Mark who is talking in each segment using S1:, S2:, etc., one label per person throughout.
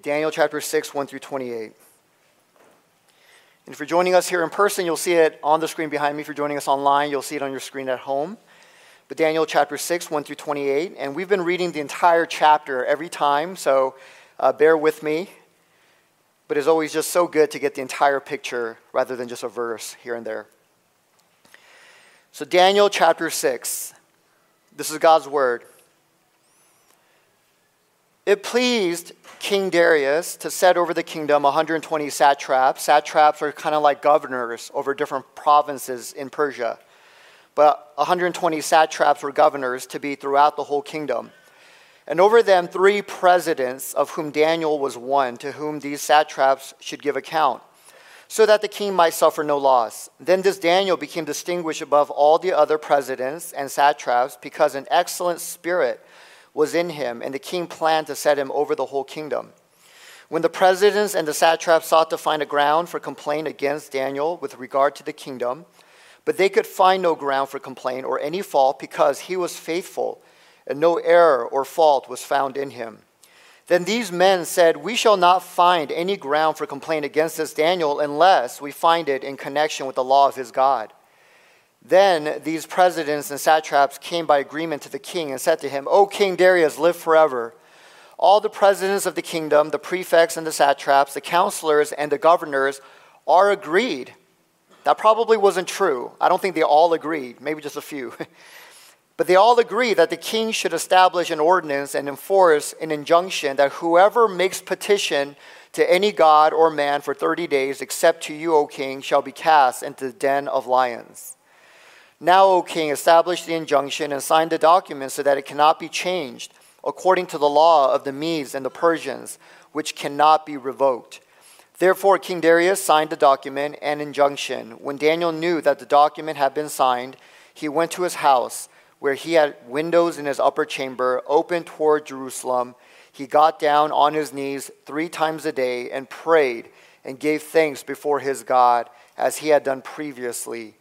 S1: Daniel chapter 6, 1 through 28. And if you're joining us here in person, you'll see it on the screen behind me. If you're joining us online, you'll see it on your screen at home. But Daniel chapter 6, 1 through 28. And we've been reading the entire chapter every time, so uh, bear with me. But it's always just so good to get the entire picture rather than just a verse here and there. So, Daniel chapter 6. This is God's word. It pleased King Darius to set over the kingdom 120 satraps. Satraps are kind of like governors over different provinces in Persia. But 120 satraps were governors to be throughout the whole kingdom. And over them, three presidents, of whom Daniel was one, to whom these satraps should give account, so that the king might suffer no loss. Then this Daniel became distinguished above all the other presidents and satraps because an excellent spirit was in him, and the king planned to set him over the whole kingdom. When the presidents and the satraps sought to find a ground for complaint against Daniel with regard to the kingdom, but they could find no ground for complaint or any fault because he was faithful, and no error or fault was found in him. Then these men said, We shall not find any ground for complaint against this Daniel unless we find it in connection with the law of his God. Then these presidents and satraps came by agreement to the king and said to him, O King Darius, live forever. All the presidents of the kingdom, the prefects and the satraps, the counselors and the governors are agreed. That probably wasn't true. I don't think they all agreed, maybe just a few. but they all agree that the king should establish an ordinance and enforce an injunction that whoever makes petition to any god or man for 30 days, except to you, O king, shall be cast into the den of lions. Now, O king, establish the injunction and sign the document so that it cannot be changed, according to the law of the Medes and the Persians, which cannot be revoked. Therefore, King Darius signed the document and injunction. When Daniel knew that the document had been signed, he went to his house, where he had windows in his upper chamber open toward Jerusalem. He got down on his knees three times a day and prayed and gave thanks before his God, as he had done previously.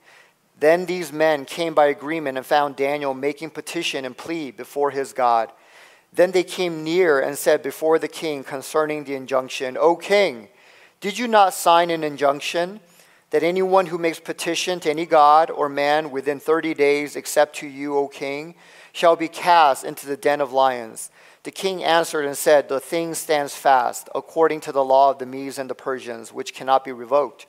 S1: Then these men came by agreement and found Daniel making petition and plea before his God. Then they came near and said before the king concerning the injunction, O king, did you not sign an injunction that anyone who makes petition to any god or man within 30 days, except to you, O king, shall be cast into the den of lions? The king answered and said, The thing stands fast, according to the law of the Medes and the Persians, which cannot be revoked.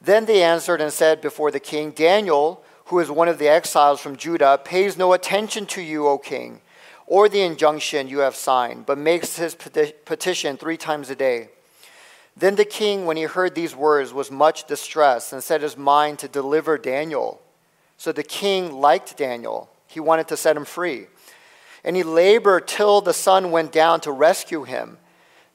S1: Then they answered and said before the king, Daniel, who is one of the exiles from Judah, pays no attention to you, O king, or the injunction you have signed, but makes his petition three times a day. Then the king, when he heard these words, was much distressed and set his mind to deliver Daniel. So the king liked Daniel. He wanted to set him free. And he labored till the sun went down to rescue him.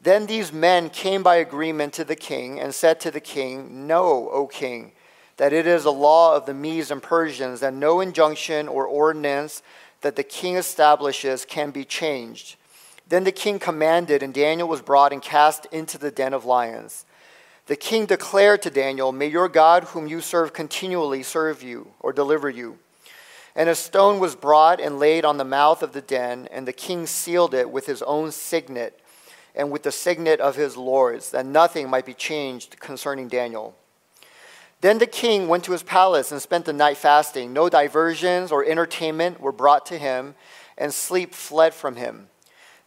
S1: Then these men came by agreement to the king and said to the king, Know, O king, that it is a law of the Medes and Persians that no injunction or ordinance that the king establishes can be changed. Then the king commanded, and Daniel was brought and cast into the den of lions. The king declared to Daniel, May your God, whom you serve continually, serve you or deliver you. And a stone was brought and laid on the mouth of the den, and the king sealed it with his own signet and with the signet of his lords, that nothing might be changed concerning Daniel. Then the king went to his palace and spent the night fasting. No diversions or entertainment were brought to him, and sleep fled from him.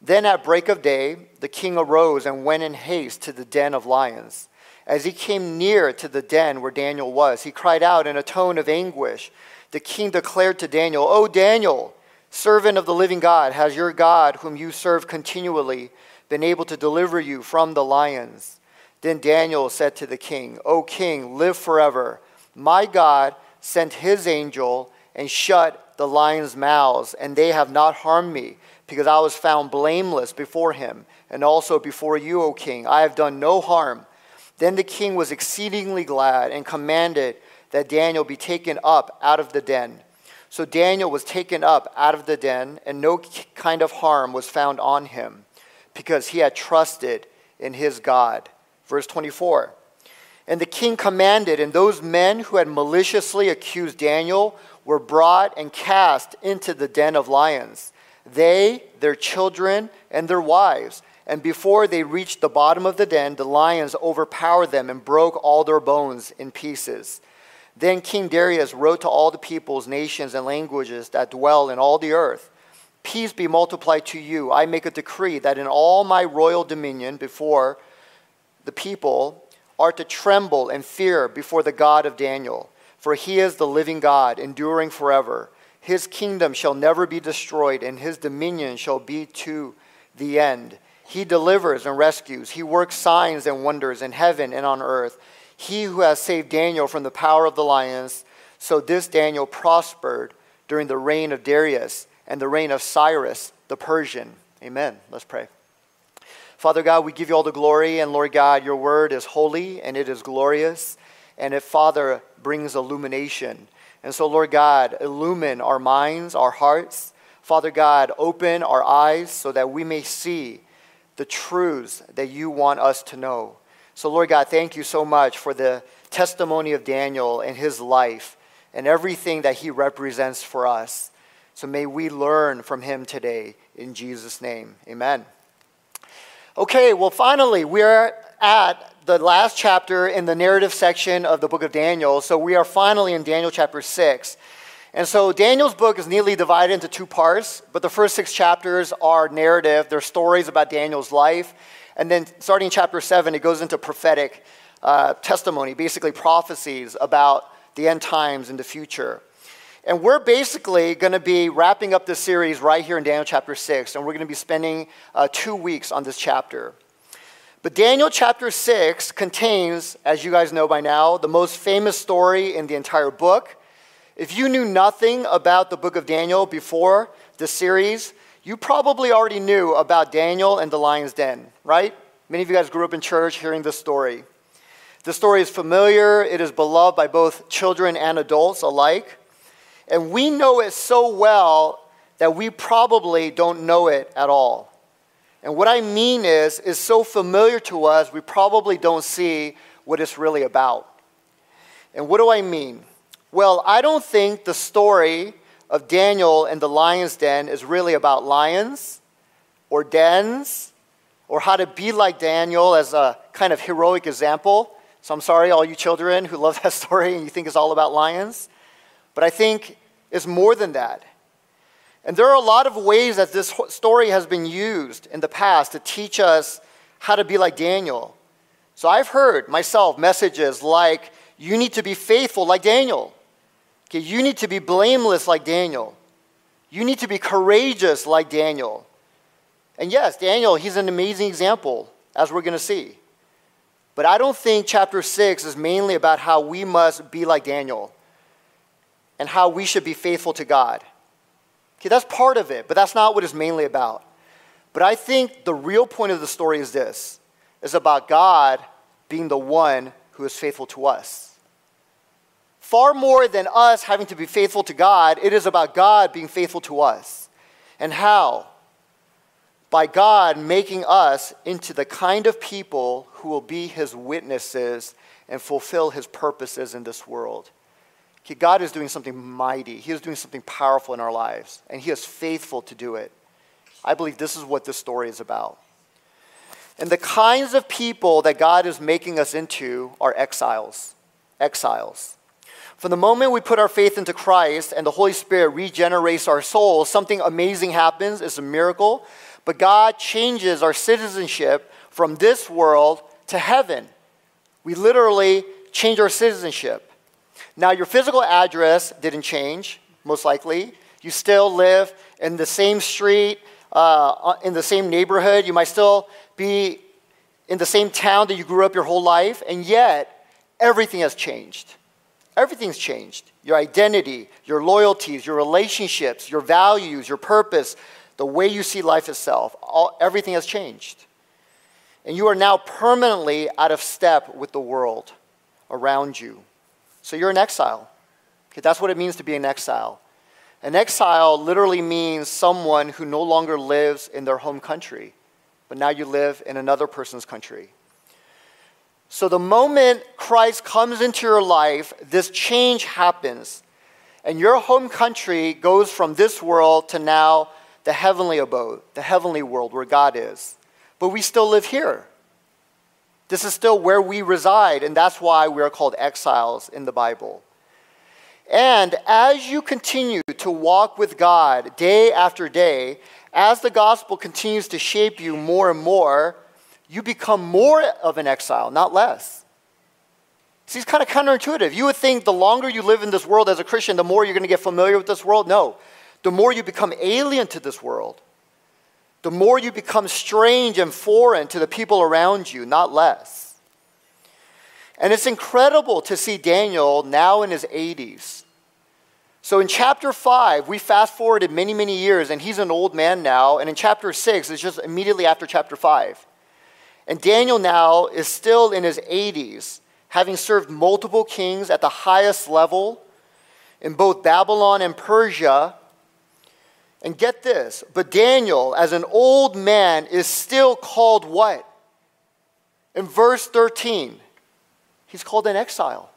S1: Then at break of day, the king arose and went in haste to the den of lions. As he came near to the den where Daniel was, he cried out in a tone of anguish. The king declared to Daniel, O Daniel, servant of the living God, has your God, whom you serve continually, been able to deliver you from the lions. Then Daniel said to the king, O king, live forever. My God sent his angel and shut the lions' mouths, and they have not harmed me, because I was found blameless before him, and also before you, O king. I have done no harm. Then the king was exceedingly glad and commanded that Daniel be taken up out of the den. So Daniel was taken up out of the den, and no kind of harm was found on him because he had trusted in his God. Verse 24. And the king commanded, and those men who had maliciously accused Daniel were brought and cast into the den of lions. They, their children, and their wives, And before they reached the bottom of the den, the lions overpowered them and broke all their bones in pieces. Then King Darius wrote to all the peoples, nations, and languages that dwell in all the earth Peace be multiplied to you. I make a decree that in all my royal dominion before the people are to tremble and fear before the God of Daniel, for he is the living God, enduring forever. His kingdom shall never be destroyed, and his dominion shall be to the end. He delivers and rescues. He works signs and wonders in heaven and on earth. He who has saved Daniel from the power of the lions. So this Daniel prospered during the reign of Darius and the reign of Cyrus the Persian. Amen. Let's pray. Father God, we give you all the glory, and Lord God, your word is holy and it is glorious, and it, Father, brings illumination. And so, Lord God, illumine our minds, our hearts. Father God, open our eyes so that we may see the truths that you want us to know. So, Lord God, thank you so much for the testimony of Daniel and his life and everything that he represents for us. So, may we learn from him today in Jesus' name. Amen. Okay, well, finally, we're at the last chapter in the narrative section of the book of Daniel. So, we are finally in Daniel chapter 6. And so Daniel's book is neatly divided into two parts, but the first six chapters are narrative. They're stories about Daniel's life. And then starting in chapter seven, it goes into prophetic uh, testimony, basically prophecies about the end times and the future. And we're basically going to be wrapping up this series right here in Daniel chapter 6, and we're going to be spending uh, two weeks on this chapter. But Daniel chapter 6 contains, as you guys know by now, the most famous story in the entire book. If you knew nothing about the book of Daniel before this series, you probably already knew about Daniel and the lion's den, right? Many of you guys grew up in church hearing this story. The story is familiar, it is beloved by both children and adults alike. And we know it so well that we probably don't know it at all. And what I mean is, is so familiar to us, we probably don't see what it's really about. And what do I mean? Well, I don't think the story of Daniel and the lion's den is really about lions or dens or how to be like Daniel as a kind of heroic example. So I'm sorry, all you children who love that story and you think it's all about lions. But I think it's more than that. And there are a lot of ways that this story has been used in the past to teach us how to be like Daniel. So I've heard myself messages like, you need to be faithful like Daniel. Okay, you need to be blameless like Daniel. You need to be courageous like Daniel. And yes, Daniel, he's an amazing example, as we're going to see. But I don't think chapter 6 is mainly about how we must be like Daniel and how we should be faithful to God. Okay, that's part of it, but that's not what it's mainly about. But I think the real point of the story is this is about God being the one who is faithful to us. Far more than us having to be faithful to God, it is about God being faithful to us. And how? By God making us into the kind of people who will be his witnesses and fulfill his purposes in this world. Okay, God is doing something mighty. He is doing something powerful in our lives, and He is faithful to do it. I believe this is what this story is about. And the kinds of people that God is making us into are exiles. Exiles. From the moment we put our faith into Christ and the Holy Spirit regenerates our souls, something amazing happens. It's a miracle. But God changes our citizenship from this world to heaven. We literally change our citizenship. Now, your physical address didn't change, most likely. You still live in the same street, uh, in the same neighborhood. You might still be in the same town that you grew up your whole life, and yet everything has changed. Everything's changed. Your identity, your loyalties, your relationships, your values, your purpose, the way you see life itself, all, everything has changed. And you are now permanently out of step with the world around you. So you're an exile. Okay, that's what it means to be an exile. An exile literally means someone who no longer lives in their home country, but now you live in another person's country. So the moment Christ comes into your life, this change happens. And your home country goes from this world to now the heavenly abode, the heavenly world where God is. but we still live here. This is still where we reside, and that's why we are called exiles in the Bible. And as you continue to walk with God day after day, as the gospel continues to shape you more and more, you become more of an exile, not less. See, it's kind of counterintuitive. You would think the longer you live in this world as a Christian, the more you're going to get familiar with this world. No, the more you become alien to this world, the more you become strange and foreign to the people around you, not less. And it's incredible to see Daniel now in his 80s. So in chapter 5, we fast forwarded many, many years, and he's an old man now. And in chapter 6, it's just immediately after chapter 5. And Daniel now is still in his 80s, having served multiple kings at the highest level in both Babylon and Persia. And get this, but Daniel, as an old man, is still called what? In verse 13, he's called an exile.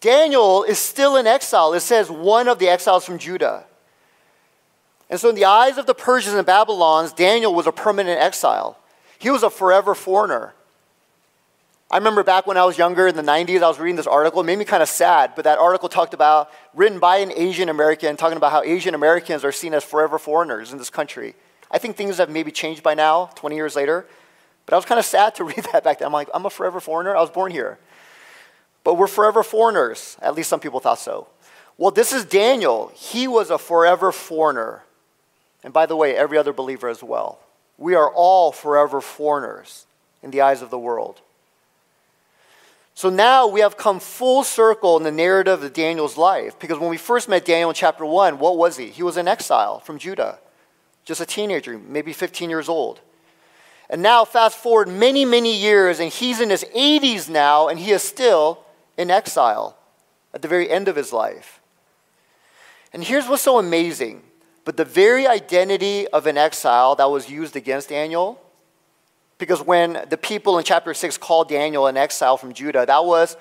S1: Daniel is still in exile. It says one of the exiles from Judah. And so, in the eyes of the Persians and Babylons, Daniel was a permanent exile. He was a forever foreigner. I remember back when I was younger in the 90s, I was reading this article. It made me kind of sad, but that article talked about, written by an Asian American, talking about how Asian Americans are seen as forever foreigners in this country. I think things have maybe changed by now, 20 years later. But I was kind of sad to read that back then. I'm like, I'm a forever foreigner. I was born here. But we're forever foreigners. At least some people thought so. Well, this is Daniel. He was a forever foreigner. And by the way, every other believer as well. We are all forever foreigners in the eyes of the world. So now we have come full circle in the narrative of Daniel's life. Because when we first met Daniel in chapter 1, what was he? He was in exile from Judah, just a teenager, maybe 15 years old. And now, fast forward many, many years, and he's in his 80s now, and he is still in exile at the very end of his life. And here's what's so amazing. But the very identity of an exile that was used against Daniel, because when the people in chapter 6 called Daniel an exile from Judah, that was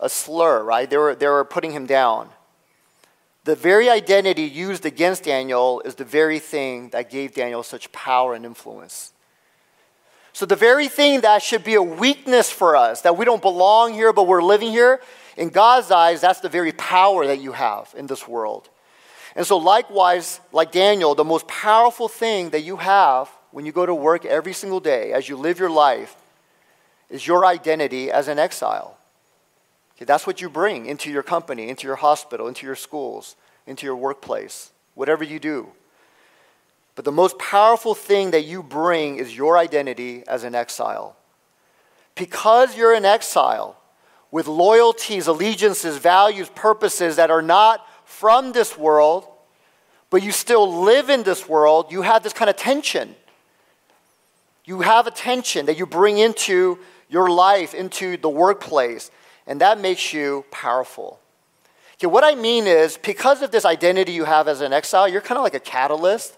S1: a slur, right? They were, they were putting him down. The very identity used against Daniel is the very thing that gave Daniel such power and influence. So, the very thing that should be a weakness for us, that we don't belong here, but we're living here, in God's eyes, that's the very power that you have in this world. And so, likewise, like Daniel, the most powerful thing that you have when you go to work every single day, as you live your life, is your identity as an exile. Okay, that's what you bring into your company, into your hospital, into your schools, into your workplace, whatever you do. But the most powerful thing that you bring is your identity as an exile. Because you're an exile with loyalties, allegiances, values, purposes that are not from this world, but you still live in this world, you have this kind of tension. You have a tension that you bring into your life, into the workplace, and that makes you powerful. Okay, what I mean is, because of this identity you have as an exile, you're kind of like a catalyst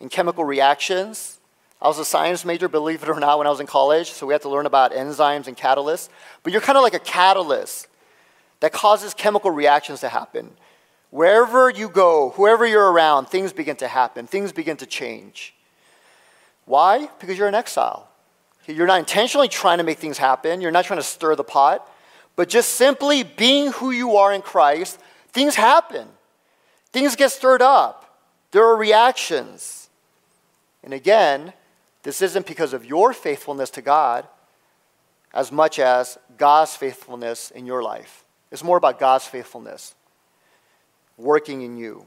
S1: in chemical reactions. I was a science major, believe it or not, when I was in college, so we had to learn about enzymes and catalysts. But you're kind of like a catalyst that causes chemical reactions to happen. Wherever you go, whoever you're around, things begin to happen, things begin to change. Why? Because you're an exile. You're not intentionally trying to make things happen, you're not trying to stir the pot, but just simply being who you are in Christ, things happen. Things get stirred up. There are reactions. And again, this isn't because of your faithfulness to God as much as God's faithfulness in your life. It's more about God's faithfulness working in you.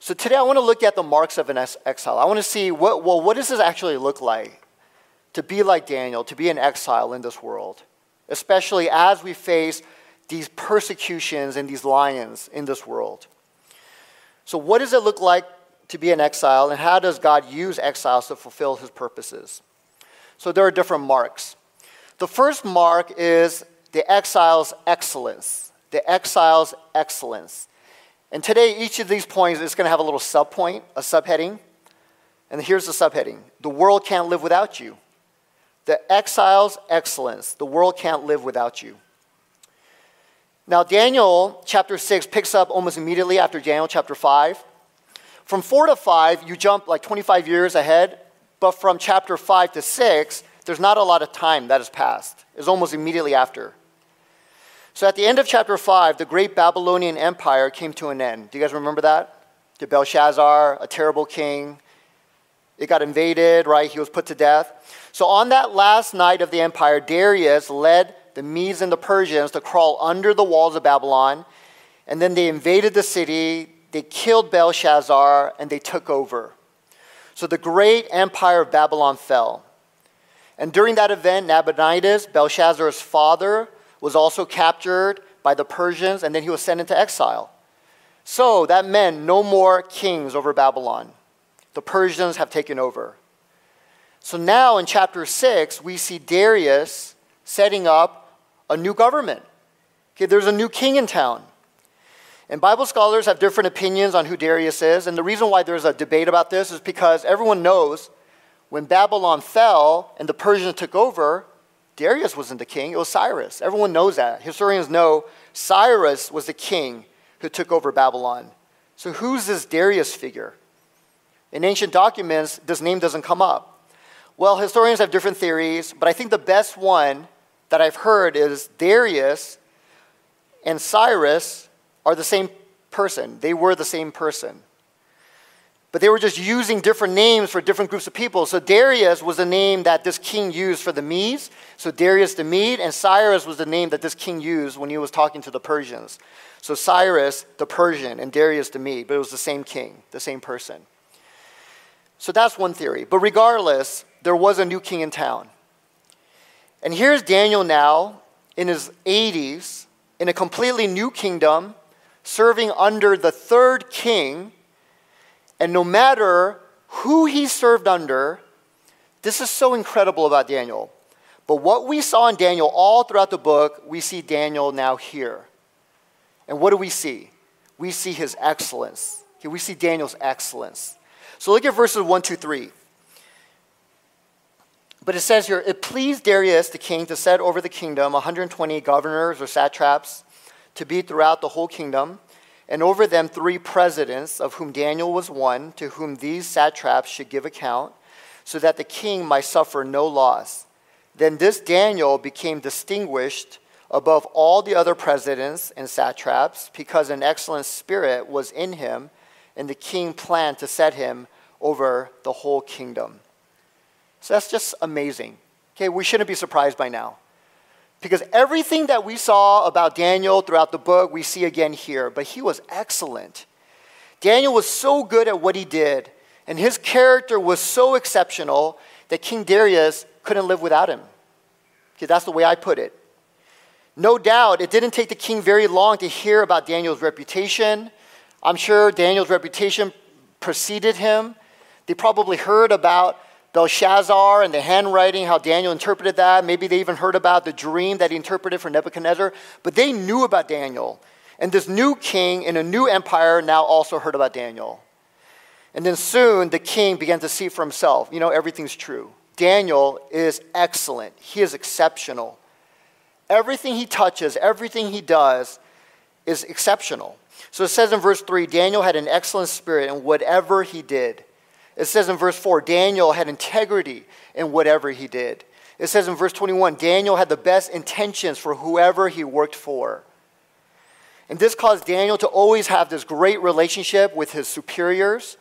S1: So today I want to look at the marks of an exile. I want to see what, well, what does this actually look like to be like Daniel, to be an exile in this world, especially as we face these persecutions and these lions in this world. So, what does it look like to be an exile, and how does God use exiles to fulfill his purposes? So there are different marks. The first mark is the exile's excellence. The exile's excellence. And today, each of these points is going to have a little subpoint, a subheading. And here's the subheading The world can't live without you. The exile's excellence. The world can't live without you. Now, Daniel chapter 6 picks up almost immediately after Daniel chapter 5. From four to five, you jump like 25 years ahead But from chapter 5 to 6, there's not a lot of time that has passed. It's almost immediately after. So at the end of chapter 5, the great Babylonian Empire came to an end. Do you guys remember that? The Belshazzar, a terrible king. It got invaded, right? He was put to death. So on that last night of the empire, Darius led the Medes and the Persians to crawl under the walls of Babylon. And then they invaded the city, they killed Belshazzar, and they took over. So the great empire of Babylon fell. And during that event, Nabonidus, Belshazzar's father, was also captured by the Persians, and then he was sent into exile. So that meant no more kings over Babylon. The Persians have taken over. So now in chapter 6, we see Darius setting up a new government. Okay, there's a new king in town. And Bible scholars have different opinions on who Darius is. And the reason why there's a debate about this is because everyone knows when Babylon fell and the Persians took over, Darius wasn't the king, it was Cyrus. Everyone knows that. Historians know Cyrus was the king who took over Babylon. So who's this Darius figure? In ancient documents, this name doesn't come up. Well, historians have different theories, but I think the best one that I've heard is Darius and Cyrus are the same person. They were the same person. But they were just using different names for different groups of people. So Darius was the name that this king used for the Medes. So Darius the Mede, and Cyrus was the name that this king used when he was talking to the Persians. So Cyrus the Persian and Darius the Mede, but it was the same king, the same person. So that's one theory. But regardless, there was a new king in town. And here's Daniel now in his 80s in a completely new kingdom, serving under the third king. And no matter who he served under, this is so incredible about Daniel. But what we saw in Daniel all throughout the book, we see Daniel now here. And what do we see? We see his excellence. Okay, we see Daniel's excellence. So look at verses 1, 2, 3. But it says here, it pleased Darius the king to set over the kingdom 120 governors or satraps to be throughout the whole kingdom, and over them three presidents, of whom Daniel was one, to whom these satraps should give account, so that the king might suffer no loss. Then this Daniel became distinguished above all the other presidents and satraps because an excellent spirit was in him, and the king planned to set him over the whole kingdom. So that's just amazing. Okay, we shouldn't be surprised by now. Because everything that we saw about Daniel throughout the book, we see again here. But he was excellent. Daniel was so good at what he did, and his character was so exceptional that King Darius couldn't live without him. Okay, that's the way I put it. No doubt, it didn't take the king very long to hear about Daniel's reputation. I'm sure Daniel's reputation preceded him. They probably heard about Belshazzar and the handwriting, how Daniel interpreted that. Maybe they even heard about the dream that he interpreted for Nebuchadnezzar. But they knew about Daniel. And this new king in a new empire now also heard about Daniel. And then soon the king began to see for himself, you know, everything's true. Daniel is excellent, he is exceptional. Everything he touches, everything he does is exceptional. So it says in verse 3 Daniel had an excellent spirit in whatever he did. It says in verse 4 Daniel had integrity in whatever he did. It says in verse 21 Daniel had the best intentions for whoever he worked for. And this caused Daniel to always have this great relationship with his superiors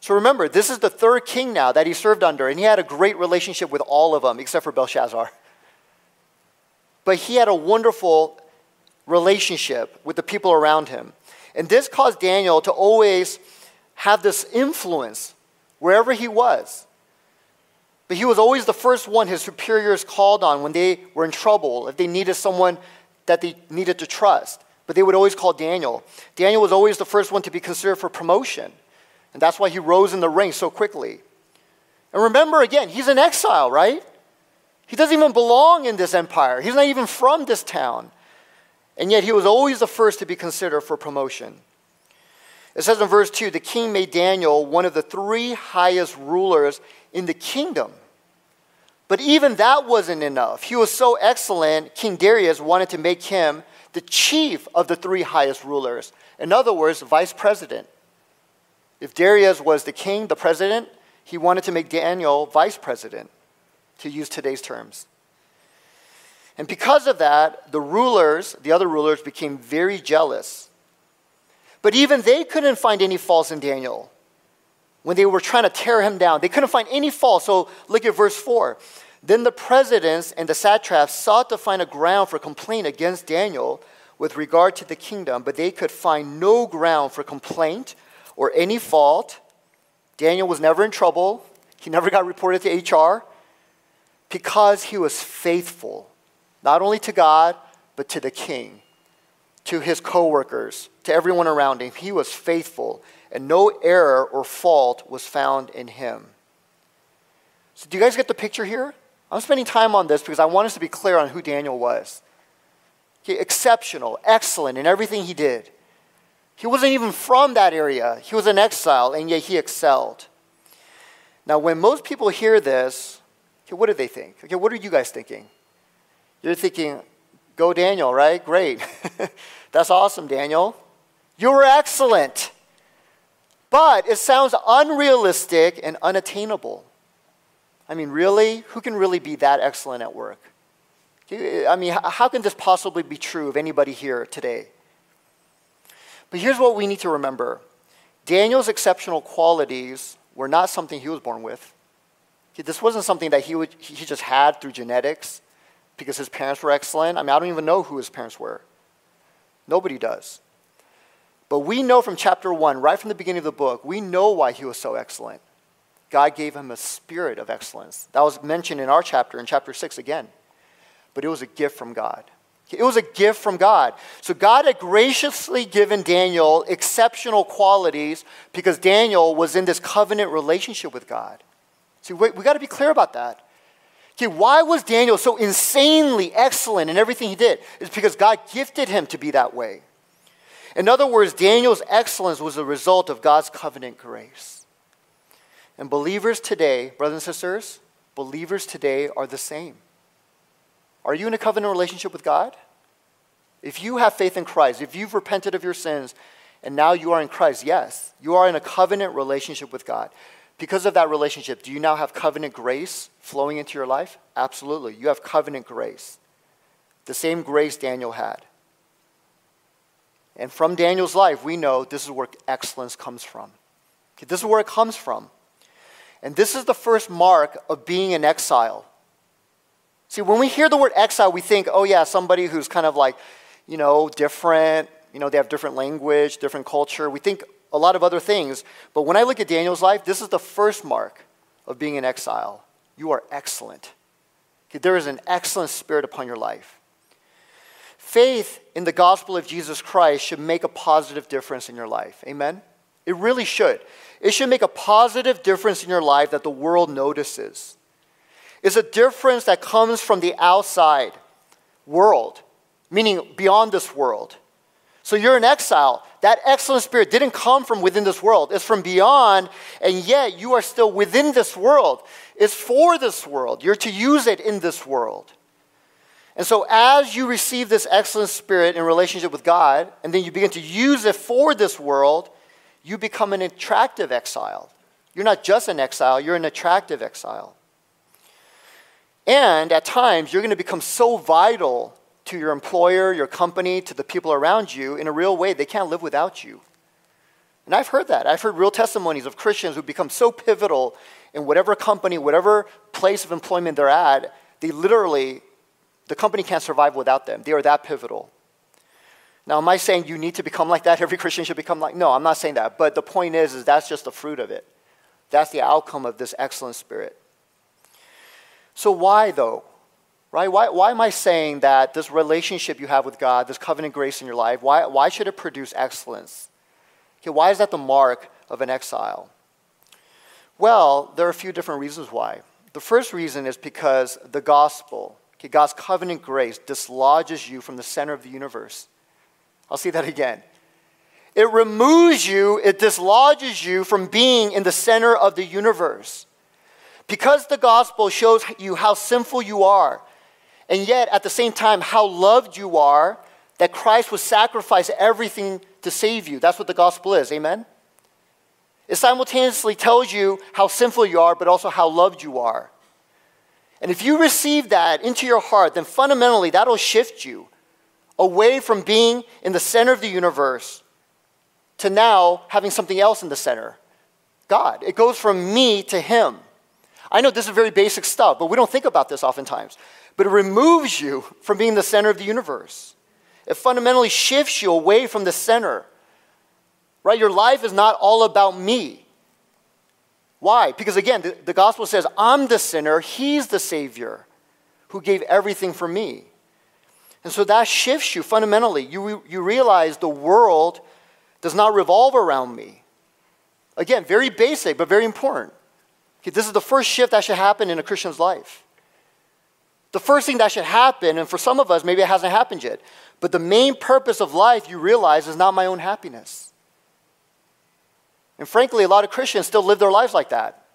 S1: so remember, this is the third king now that he served under, and he had a great relationship with all of them except for Belshazzar. But he had a wonderful relationship with the people around him. And this caused Daniel to always have this influence wherever he was. But he was always the first one his superiors called on when they were in trouble, if they needed someone that they needed to trust. But they would always call Daniel. Daniel was always the first one to be considered for promotion. And that's why he rose in the ranks so quickly. And remember again, he's in exile, right? He doesn't even belong in this empire. He's not even from this town. And yet he was always the first to be considered for promotion. It says in verse 2 the king made Daniel one of the three highest rulers in the kingdom. But even that wasn't enough. He was so excellent, King Darius wanted to make him the chief of the three highest rulers. In other words, vice president. If Darius was the king, the president, he wanted to make Daniel vice president, to use today's terms. And because of that, the rulers, the other rulers, became very jealous. But even they couldn't find any faults in Daniel when they were trying to tear him down. They couldn't find any fault. So look at verse 4. Then the presidents and the satraps sought to find a ground for complaint against Daniel with regard to the kingdom, but they could find no ground for complaint or any fault. Daniel was never in trouble. He never got reported to HR because he was faithful, not only to God, but to the king, to his coworkers, to everyone around him. He was faithful, and no error or fault was found in him. So, do you guys get the picture here? I'm spending time on this because I want us to be clear on who Daniel was. He, exceptional, excellent in everything he did. He wasn't even from that area. He was an exile, and yet he excelled. Now, when most people hear this, okay, what do they think? Okay, what are you guys thinking? You're thinking, go Daniel, right? Great. That's awesome, Daniel. You were excellent. But it sounds unrealistic and unattainable. I mean, really? Who can really be that excellent at work? I mean, how can this possibly be true of anybody here today? But here's what we need to remember Daniel's exceptional qualities were not something he was born with. This wasn't something that he, would, he just had through genetics because his parents were excellent. I mean, I don't even know who his parents were. Nobody does. But we know from chapter 1, right from the beginning of the book, we know why he was so excellent. God gave him a spirit of excellence. That was mentioned in our chapter, in chapter 6 again. But it was a gift from God. It was a gift from God. So God had graciously given Daniel exceptional qualities because Daniel was in this covenant relationship with God. See, we, we got to be clear about that. Okay, why was Daniel so insanely excellent in everything he did? It's because God gifted him to be that way. In other words, Daniel's excellence was a result of God's covenant grace. And believers today, brothers and sisters, believers today are the same. Are you in a covenant relationship with God? If you have faith in Christ, if you've repented of your sins, and now you are in Christ, yes, you are in a covenant relationship with God. Because of that relationship, do you now have covenant grace flowing into your life? Absolutely. You have covenant grace. The same grace Daniel had. And from Daniel's life, we know this is where excellence comes from. Okay, this is where it comes from. And this is the first mark of being in exile. See, when we hear the word exile, we think, oh, yeah, somebody who's kind of like, you know, different, you know, they have different language, different culture. We think a lot of other things. But when I look at Daniel's life, this is the first mark of being in exile. You are excellent. There is an excellent spirit upon your life. Faith in the gospel of Jesus Christ should make a positive difference in your life. Amen? It really should. It should make a positive difference in your life that the world notices It's a difference that comes from the outside world, meaning beyond this world. So you're in exile. That excellent spirit didn't come from within this world, it's from beyond, and yet you are still within this world. It's for this world. You're to use it in this world. And so, as you receive this excellent spirit in relationship with God, and then you begin to use it for this world, you become an attractive exile. You're not just an exile, you're an attractive exile. And at times, you're going to become so vital to your employer, your company, to the people around you in a real way, they can't live without you. And I've heard that. I've heard real testimonies of Christians who become so pivotal in whatever company, whatever place of employment they're at, they literally, the company can't survive without them. They are that pivotal. Now, am I saying you need to become like that? Every Christian should become like? No, I'm not saying that. But the point is, is that's just the fruit of it. That's the outcome of this excellent spirit. So, why though? Right? Why, why am I saying that this relationship you have with God, this covenant grace in your life, why, why should it produce excellence? Okay, why is that the mark of an exile? Well, there are a few different reasons why. The first reason is because the gospel, okay, God's covenant grace, dislodges you from the center of the universe. I'll see that again. It removes you, it dislodges you from being in the center of the universe. Because the gospel shows you how sinful you are, and yet at the same time how loved you are, that Christ would sacrifice everything to save you. That's what the gospel is. Amen? It simultaneously tells you how sinful you are, but also how loved you are. And if you receive that into your heart, then fundamentally that'll shift you away from being in the center of the universe to now having something else in the center God. It goes from me to Him. I know this is very basic stuff, but we don't think about this oftentimes. But it removes you from being the center of the universe. It fundamentally shifts you away from the center. Right? Your life is not all about me. Why? Because again, the, the gospel says, I'm the sinner, He's the Savior who gave everything for me. And so that shifts you fundamentally. You, you realize the world does not revolve around me. Again, very basic, but very important. Okay, this is the first shift that should happen in a Christian's life. The first thing that should happen, and for some of us, maybe it hasn't happened yet, but the main purpose of life, you realize, is not my own happiness. And frankly, a lot of Christians still live their lives like that.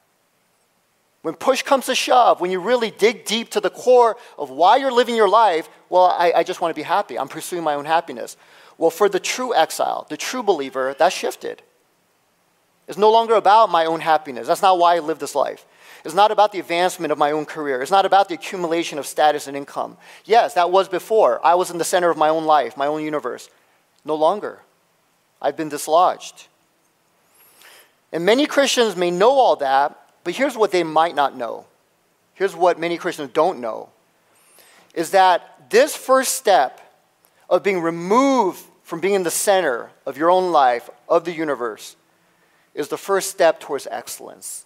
S1: When push comes to shove, when you really dig deep to the core of why you're living your life, well, I, I just want to be happy. I'm pursuing my own happiness. Well, for the true exile, the true believer, that shifted. It's no longer about my own happiness. That's not why I live this life. It's not about the advancement of my own career. It's not about the accumulation of status and income. Yes, that was before. I was in the center of my own life, my own universe. No longer. I've been dislodged. And many Christians may know all that, but here's what they might not know. Here's what many Christians don't know is that this first step of being removed from being in the center of your own life, of the universe, is the first step towards excellence.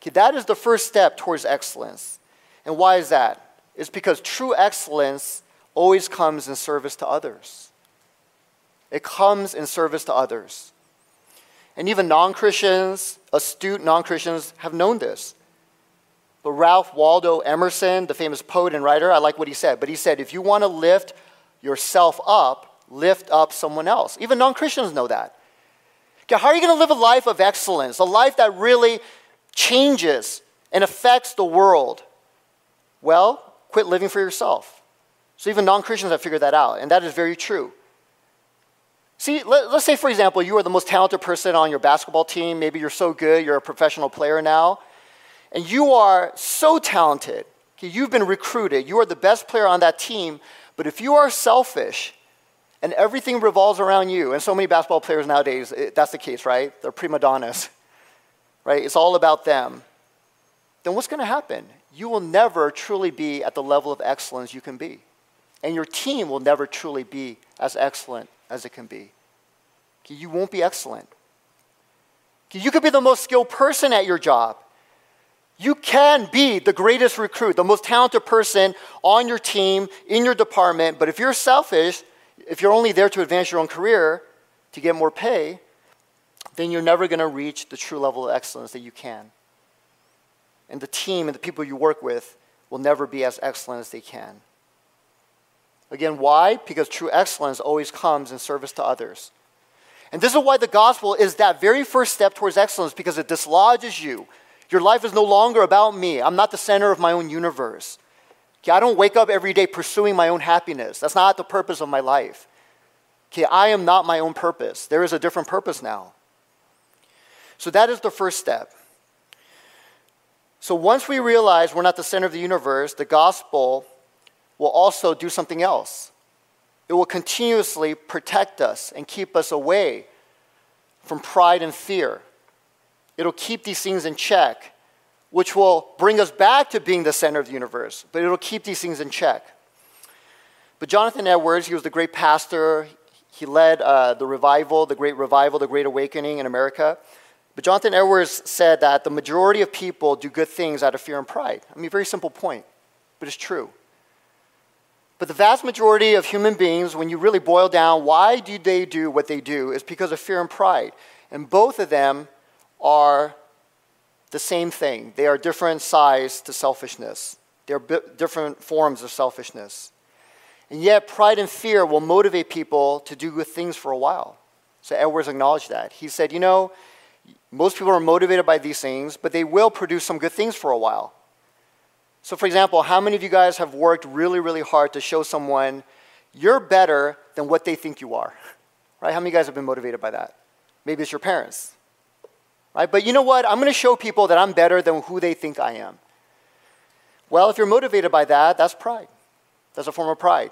S1: Okay, that is the first step towards excellence. And why is that? It's because true excellence always comes in service to others. It comes in service to others. And even non Christians, astute non Christians, have known this. But Ralph Waldo Emerson, the famous poet and writer, I like what he said. But he said, if you want to lift yourself up, lift up someone else. Even non Christians know that. Okay, how are you going to live a life of excellence, a life that really changes and affects the world? Well, quit living for yourself. So even non Christians have figured that out, and that is very true. See, let, us say, for example, you are the most talented person on your basketball team. Maybe you're so good, you're a professional player now, and you are so talented. Okay, you've been recruited, you are the best player on that team, but if you are selfish, and everything revolves around you. And so many basketball players nowadays, it, that's the case, right? They're prima donnas, right? It's all about them. Then what's going to happen? You will never truly be at the level of excellence you can be. And your team will never truly be as excellent as it can be. You won't be excellent. You could be the most skilled person at your job. You can be the greatest recruit, the most talented person on your team, in your department, but if you're selfish, if you're only there to advance your own career, to get more pay, then you're never going to reach the true level of excellence that you can. And the team and the people you work with will never be as excellent as they can. Again, why? Because true excellence always comes in service to others. And this is why the gospel is that very first step towards excellence because it dislodges you. Your life is no longer about me. I'm not the center of my own universe. Okay, I don't wake up every day pursuing my own happiness. That's not the purpose of my life. Okay, I am not my own purpose. There is a different purpose now. So that is the first step. So once we realize we're not the center of the universe, the gospel will also do something else. It will continuously protect us and keep us away from pride and fear. It'll keep these things in check which will bring us back to being the center of the universe, but it'll keep these things in check. But Jonathan Edwards, he was the great pastor. He led uh, the revival, the great revival, the great awakening in America. But Jonathan Edwards said that the majority of people do good things out of fear and pride. I mean, very simple point, but it's true. But the vast majority of human beings, when you really boil down why do they do what they do, is because of fear and pride. And both of them are the same thing. They are different sides to selfishness. They're different forms of selfishness. And yet, pride and fear will motivate people to do good things for a while. So, Edwards acknowledged that. He said, You know, most people are motivated by these things, but they will produce some good things for a while. So, for example, how many of you guys have worked really, really hard to show someone you're better than what they think you are? Right? How many of you guys have been motivated by that? Maybe it's your parents. Right? But you know what? I'm going to show people that I'm better than who they think I am. Well, if you're motivated by that, that's pride. That's a form of pride.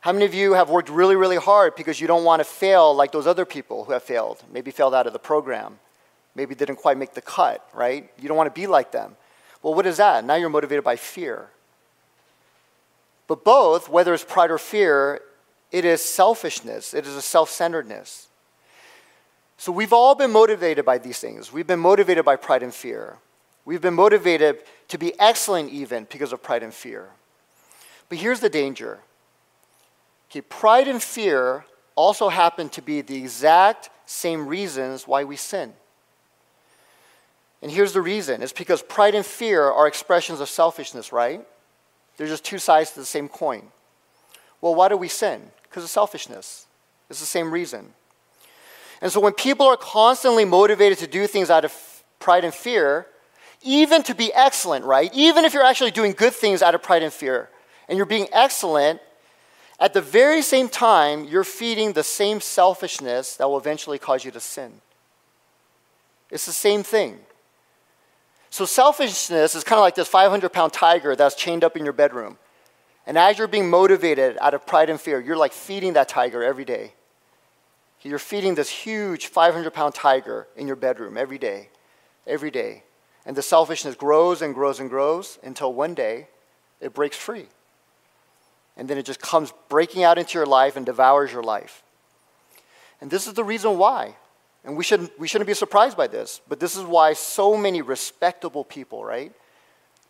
S1: How many of you have worked really, really hard because you don't want to fail like those other people who have failed? Maybe failed out of the program. Maybe didn't quite make the cut, right? You don't want to be like them. Well, what is that? Now you're motivated by fear. But both, whether it's pride or fear, it is selfishness, it is a self centeredness. So we've all been motivated by these things. We've been motivated by pride and fear. We've been motivated to be excellent even because of pride and fear. But here's the danger. Okay, pride and fear also happen to be the exact same reasons why we sin. And here's the reason it's because pride and fear are expressions of selfishness, right? They're just two sides to the same coin. Well, why do we sin? Because of selfishness. It's the same reason. And so when people are constantly motivated to do things out of pride and fear, even to be excellent, right? Even if you're actually doing good things out of pride and fear, and you're being excellent, at the very same time, you're feeding the same selfishness that will eventually cause you to sin. It's the same thing. So, selfishness is kind of like this 500 pound tiger that's chained up in your bedroom. And as you're being motivated out of pride and fear, you're like feeding that tiger every day. You're feeding this huge 500 pound tiger in your bedroom every day, every day. And the selfishness grows and grows and grows until one day it breaks free. And then it just comes breaking out into your life and devours your life. And this is the reason why. And we shouldn't, we shouldn't be surprised by this, but this is why so many respectable people, right?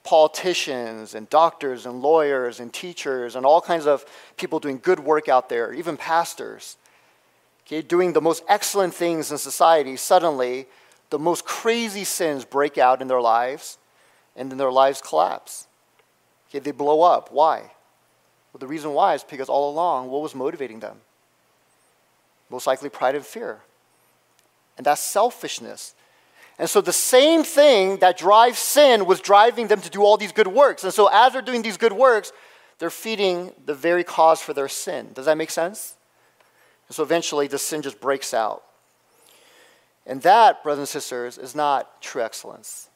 S1: Politicians and doctors and lawyers and teachers and all kinds of people doing good work out there, even pastors, okay, doing the most excellent things in society, suddenly the most crazy sins break out in their lives and then their lives collapse. Okay, they blow up. Why? Well, the reason why is because all along, what was motivating them? Most likely pride and fear. And that's selfishness. And so the same thing that drives sin was driving them to do all these good works. And so as they're doing these good works, they're feeding the very cause for their sin. Does that make sense? And so eventually the sin just breaks out. And that, brothers and sisters, is not true excellence.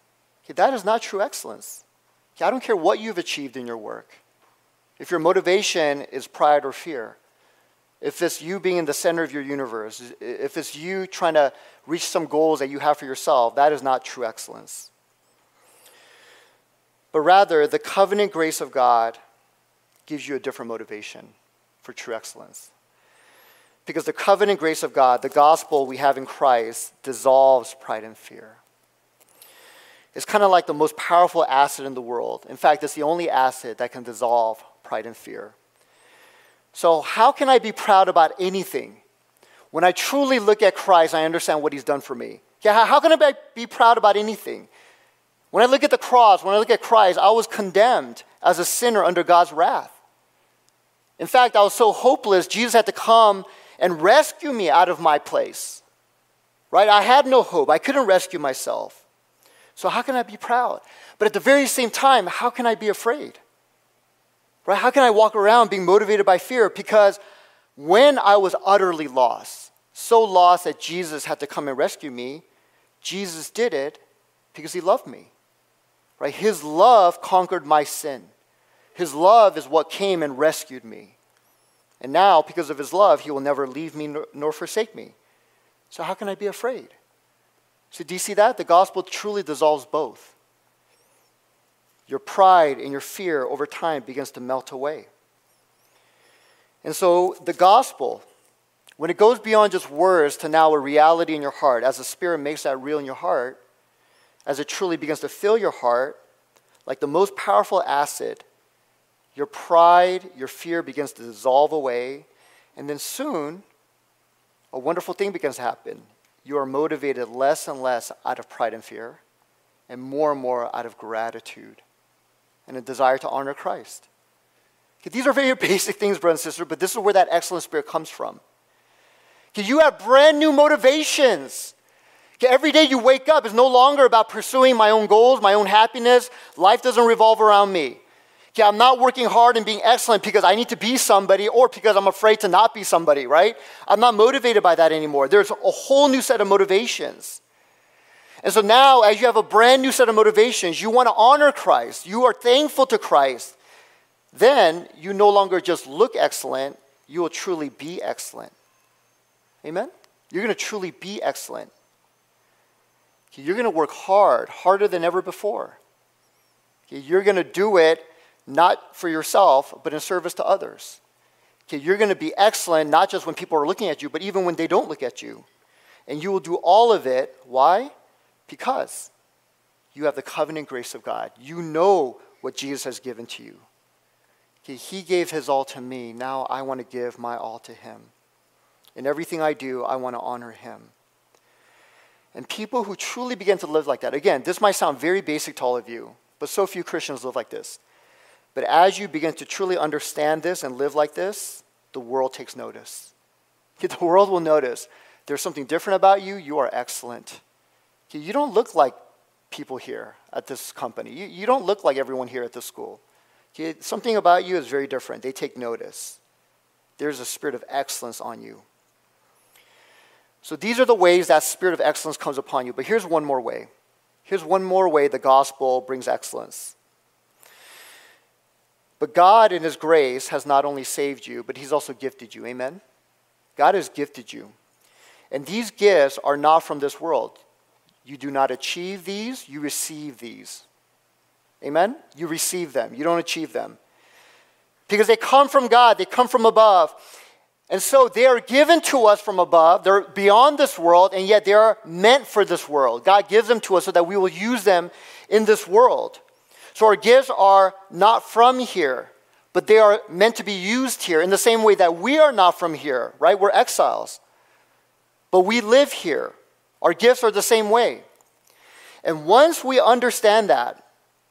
S1: Okay, that is not true excellence. Okay, I don't care what you've achieved in your work. If your motivation is pride or fear, if it's you being in the center of your universe, if it's you trying to reach some goals that you have for yourself, that is not true excellence. But rather, the covenant grace of God gives you a different motivation for true excellence. Because the covenant grace of God, the gospel we have in Christ, dissolves pride and fear. It's kind of like the most powerful acid in the world. In fact, it's the only acid that can dissolve pride and fear. So, how can I be proud about anything? When I truly look at Christ, I understand what he's done for me. Yeah, how can I be proud about anything? When I look at the cross, when I look at Christ, I was condemned as a sinner under God's wrath. In fact, I was so hopeless, Jesus had to come and rescue me out of my place. Right? I had no hope. I couldn't rescue myself. So, how can I be proud? But at the very same time, how can I be afraid? Right? How can I walk around being motivated by fear? Because when I was utterly lost, so lost that Jesus had to come and rescue me, Jesus did it because he loved me. Right? His love conquered my sin. His love is what came and rescued me. And now, because of his love, he will never leave me nor forsake me. So, how can I be afraid? So, do you see that? The gospel truly dissolves both your pride and your fear over time begins to melt away. And so the gospel, when it goes beyond just words to now a reality in your heart, as the Spirit makes that real in your heart, as it truly begins to fill your heart, like the most powerful acid, your pride, your fear begins to dissolve away. And then soon, a wonderful thing begins to happen. You are motivated less and less out of pride and fear, and more and more out of gratitude and a desire to honor Christ. Okay, these are very basic things, brothers and sisters, but this is where that excellent spirit comes from. Okay, you have brand new motivations. Okay, every day you wake up is no longer about pursuing my own goals, my own happiness. Life doesn't revolve around me. Okay, I'm not working hard and being excellent because I need to be somebody or because I'm afraid to not be somebody, right? I'm not motivated by that anymore. There's a whole new set of motivations. And so now, as you have a brand new set of motivations, you want to honor Christ, you are thankful to Christ, then you no longer just look excellent, you will truly be excellent. Amen? You're going to truly be excellent. You're going to work hard, harder than ever before. You're going to do it not for yourself, but in service to others. You're going to be excellent, not just when people are looking at you, but even when they don't look at you. And you will do all of it. Why? Because you have the covenant grace of God. You know what Jesus has given to you. He gave his all to me. Now I want to give my all to him. In everything I do, I want to honor him. And people who truly begin to live like that, again, this might sound very basic to all of you, but so few Christians live like this. But as you begin to truly understand this and live like this, the world takes notice. The world will notice there's something different about you, you are excellent. You don't look like people here at this company. You, you don't look like everyone here at this school. Something about you is very different. They take notice. There's a spirit of excellence on you. So these are the ways that spirit of excellence comes upon you. But here's one more way. Here's one more way the gospel brings excellence. But God, in His grace, has not only saved you, but He's also gifted you. Amen? God has gifted you. And these gifts are not from this world. You do not achieve these, you receive these. Amen? You receive them, you don't achieve them. Because they come from God, they come from above. And so they are given to us from above. They're beyond this world, and yet they are meant for this world. God gives them to us so that we will use them in this world. So our gifts are not from here, but they are meant to be used here in the same way that we are not from here, right? We're exiles. But we live here. Our gifts are the same way. And once we understand that,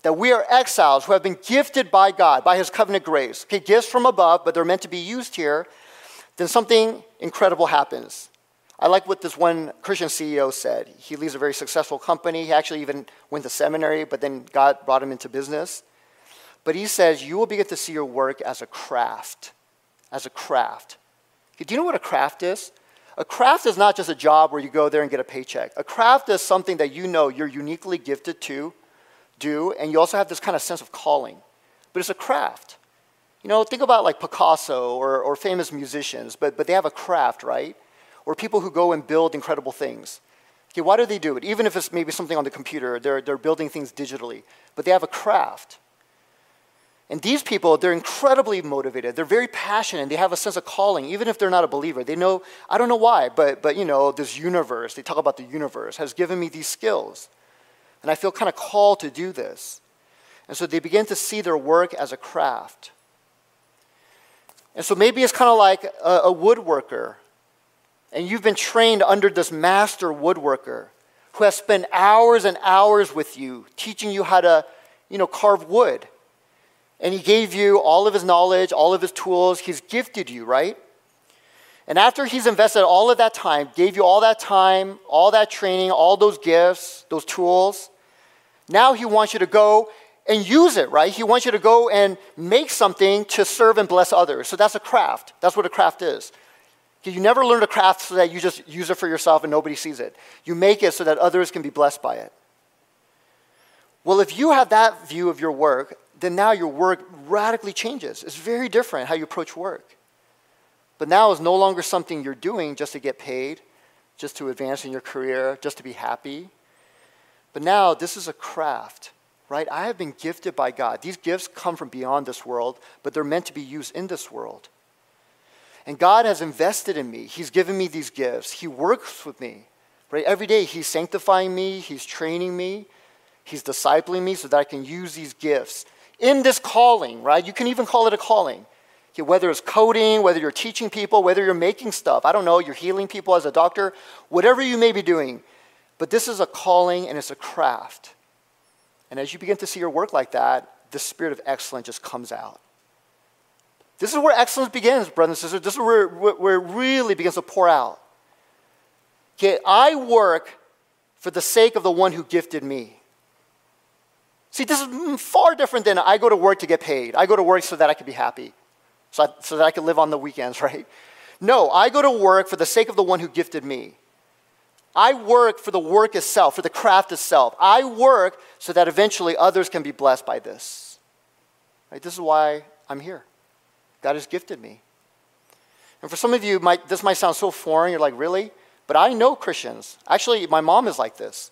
S1: that we are exiles who have been gifted by God, by His covenant grace, okay, gifts from above, but they're meant to be used here, then something incredible happens. I like what this one Christian CEO said. He leads a very successful company. He actually even went to seminary, but then God brought him into business. But he says, You will begin to see your work as a craft. As a craft. Do you know what a craft is? A craft is not just a job where you go there and get a paycheck. A craft is something that you know you're uniquely gifted to do, and you also have this kind of sense of calling. But it's a craft. You know, think about like Picasso or, or famous musicians, but, but they have a craft, right? Or people who go and build incredible things. Okay, why do they do it? Even if it's maybe something on the computer, they're, they're building things digitally, but they have a craft. And these people, they're incredibly motivated. They're very passionate. They have a sense of calling, even if they're not a believer. They know, I don't know why, but, but you know, this universe, they talk about the universe, has given me these skills. And I feel kind of called to do this. And so they begin to see their work as a craft. And so maybe it's kind of like a, a woodworker, and you've been trained under this master woodworker who has spent hours and hours with you teaching you how to, you know, carve wood. And he gave you all of his knowledge, all of his tools. He's gifted you, right? And after he's invested all of that time, gave you all that time, all that training, all those gifts, those tools, now he wants you to go and use it, right? He wants you to go and make something to serve and bless others. So that's a craft. That's what a craft is. You never learn a craft so that you just use it for yourself and nobody sees it. You make it so that others can be blessed by it. Well, if you have that view of your work, then now your work radically changes. It's very different how you approach work. But now it's no longer something you're doing just to get paid, just to advance in your career, just to be happy. But now this is a craft, right? I have been gifted by God. These gifts come from beyond this world, but they're meant to be used in this world. And God has invested in me. He's given me these gifts. He works with me. Right? Every day he's sanctifying me, he's training me, he's discipling me so that I can use these gifts in this calling, right? You can even call it a calling. Whether it's coding, whether you're teaching people, whether you're making stuff, I don't know, you're healing people as a doctor, whatever you may be doing. But this is a calling and it's a craft. And as you begin to see your work like that, the spirit of excellence just comes out. This is where excellence begins, brothers and sisters. This is where, where it really begins to pour out. Okay, I work for the sake of the one who gifted me. See, this is far different than I go to work to get paid. I go to work so that I can be happy, so, I, so that I can live on the weekends, right? No, I go to work for the sake of the one who gifted me. I work for the work itself, for the craft itself. I work so that eventually others can be blessed by this. Right? This is why I'm here. God has gifted me. And for some of you, might, this might sound so foreign. You're like, really? But I know Christians. Actually, my mom is like this.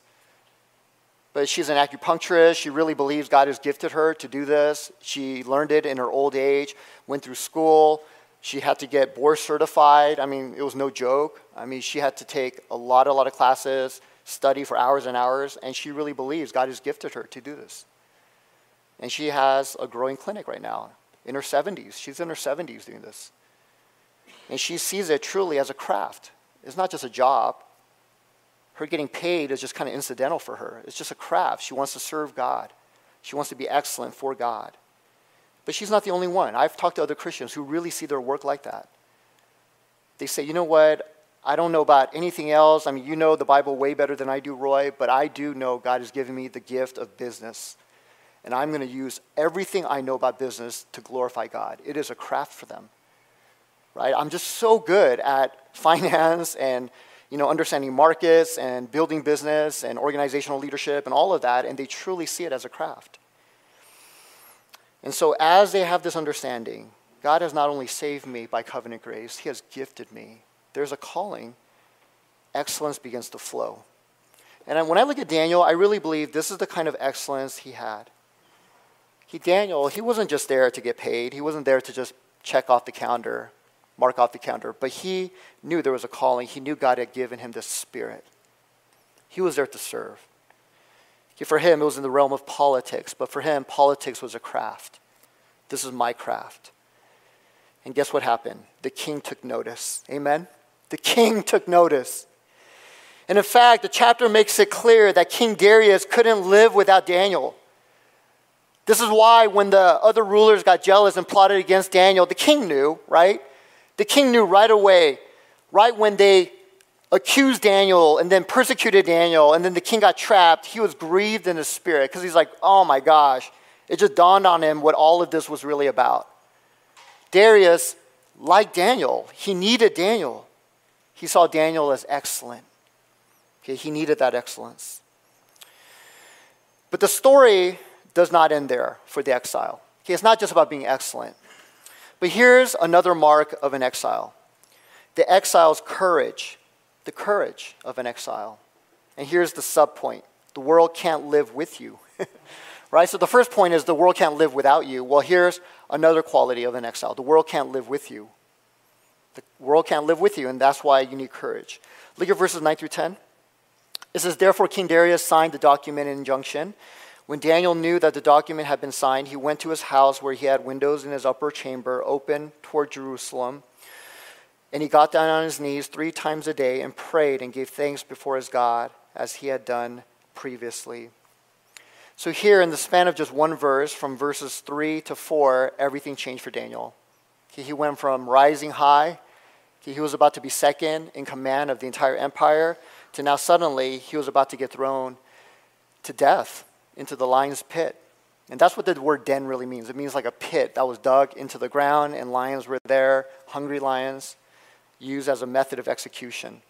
S1: But she's an acupuncturist. She really believes God has gifted her to do this. She learned it in her old age, went through school. She had to get board certified. I mean, it was no joke. I mean, she had to take a lot, a lot of classes, study for hours and hours, and she really believes God has gifted her to do this. And she has a growing clinic right now in her 70s. She's in her 70s doing this. And she sees it truly as a craft. It's not just a job. Her getting paid is just kind of incidental for her. It's just a craft. She wants to serve God, she wants to be excellent for God. But she's not the only one. I've talked to other Christians who really see their work like that. They say, you know what? I don't know about anything else. I mean, you know the Bible way better than I do, Roy, but I do know God has given me the gift of business. And I'm going to use everything I know about business to glorify God. It is a craft for them right? I'm just so good at finance and you know, understanding markets and building business and organizational leadership and all of that, and they truly see it as a craft. And so, as they have this understanding, God has not only saved me by covenant grace, He has gifted me. There's a calling, excellence begins to flow. And when I look at Daniel, I really believe this is the kind of excellence he had. He, Daniel, he wasn't just there to get paid, he wasn't there to just check off the calendar mark off the calendar. But he knew there was a calling. He knew God had given him this spirit. He was there to serve. For him, it was in the realm of politics, but for him, politics was a craft. This is my craft. And guess what happened? The king took notice. Amen? The king took notice. And in fact, the chapter makes it clear that King Darius couldn't live without Daniel. This is why when the other rulers got jealous and plotted against Daniel, the king knew, right? The king knew right away, right when they accused Daniel and then persecuted Daniel, and then the king got trapped, he was grieved in his spirit because he's like, oh my gosh. It just dawned on him what all of this was really about. Darius, like Daniel, he needed Daniel. He saw Daniel as excellent. Okay, he needed that excellence. But the story does not end there for the exile. Okay, it's not just about being excellent. But here's another mark of an exile the exile's courage, the courage of an exile. And here's the subpoint the world can't live with you. right? So the first point is the world can't live without you. Well, here's another quality of an exile the world can't live with you. The world can't live with you, and that's why you need courage. Look at verses 9 through 10. It says, Therefore, King Darius signed the document and injunction when Daniel knew that the document had been signed, he went to his house where he had windows in his upper chamber open toward Jerusalem. And he got down on his knees three times a day and prayed and gave thanks before his God as he had done previously. So, here in the span of just one verse, from verses 3 to 4, everything changed for Daniel. He went from rising high, he was about to be second in command of the entire empire, to now suddenly he was about to get thrown to death into the lion's pit. And that's what the word den really means. It means like a pit that was dug into the ground, and lions were there, hungry lions, used as a method of execution.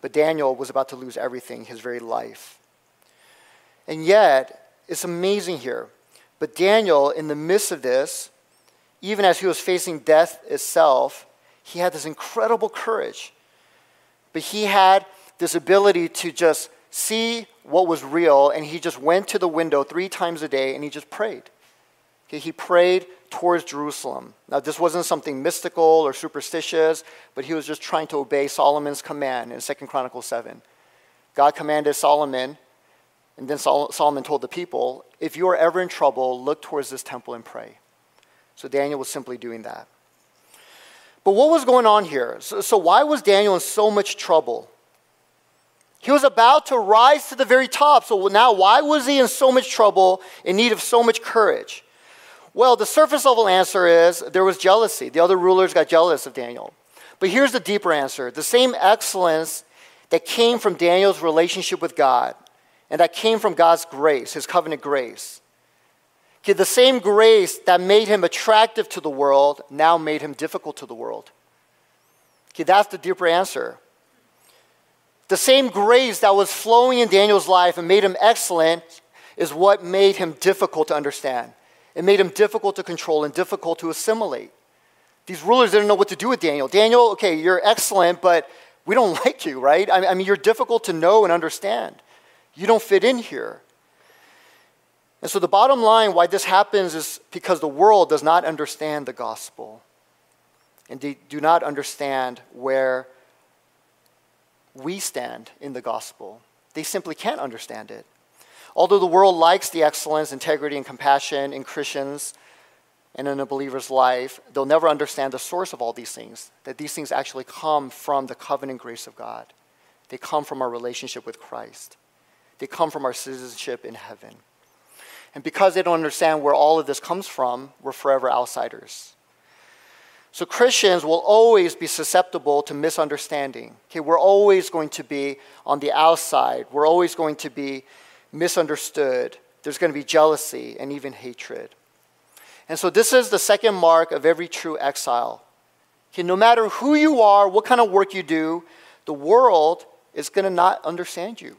S1: But Daniel was about to lose everything, his very life. And yet, it's amazing here. But Daniel, in the midst of this, even as he was facing death itself, he had this incredible courage. But he had this ability to just see what was real, and he just went to the window three times a day and he just prayed. Okay, he prayed towards Jerusalem. Now, this wasn't something mystical or superstitious, but he was just trying to obey Solomon's command in 2 Chronicles 7. God commanded Solomon, and then Solomon told the people, if you are ever in trouble, look towards this temple and pray. So Daniel was simply doing that. But what was going on here? So, so why was Daniel in so much trouble? He was about to rise to the very top. So now, why was he in so much trouble, in need of so much courage? Well, the surface level answer is there was jealousy. The other rulers got jealous of Daniel. But here's the deeper answer the same excellence that came from Daniel's relationship with God and that came from God's grace, his covenant grace. Okay, the same grace that made him attractive to the world now made him difficult to the world. Okay, that's the deeper answer. The same grace that was flowing in Daniel's life and made him excellent is what made him difficult to understand. It made him difficult to control and difficult to assimilate. These rulers didn't know what to do with Daniel. Daniel, okay, you're excellent, but we don't like you, right? I mean, you're difficult to know and understand. You don't fit in here. And so, the bottom line why this happens is because the world does not understand the gospel. And they do not understand where we stand in the gospel. They simply can't understand it. Although the world likes the excellence, integrity, and compassion in Christians and in a believer's life, they'll never understand the source of all these things, that these things actually come from the covenant grace of God. They come from our relationship with Christ, they come from our citizenship in heaven. And because they don't understand where all of this comes from, we're forever outsiders. So Christians will always be susceptible to misunderstanding. Okay, we're always going to be on the outside. We're always going to be misunderstood. There's going to be jealousy and even hatred. And so this is the second mark of every true exile. Okay, no matter who you are, what kind of work you do, the world is going to not understand you.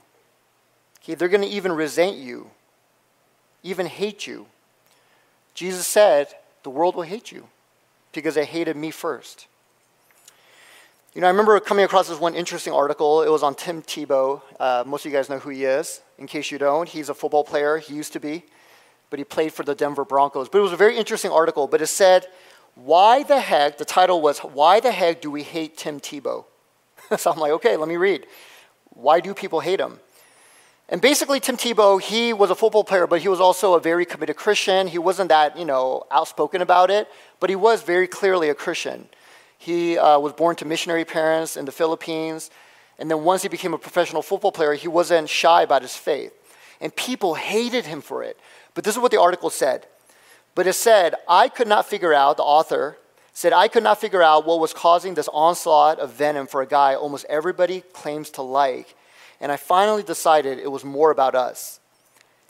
S1: Okay, they're going to even resent you, even hate you. Jesus said, the world will hate you because they hated me first. You know, I remember coming across this one interesting article. It was on Tim Tebow. Uh, most of you guys know who he is. In case you don't, he's a football player. He used to be, but he played for the Denver Broncos. But it was a very interesting article. But it said, "Why the heck?" The title was, "Why the heck do we hate Tim Tebow?" so I'm like, okay, let me read. Why do people hate him? And basically, Tim Tebow, he was a football player, but he was also a very committed Christian. He wasn't that, you know, outspoken about it, but he was very clearly a Christian. He uh, was born to missionary parents in the Philippines. And then once he became a professional football player, he wasn't shy about his faith. And people hated him for it. But this is what the article said. But it said, I could not figure out, the author said, I could not figure out what was causing this onslaught of venom for a guy almost everybody claims to like and I finally decided it was more about us.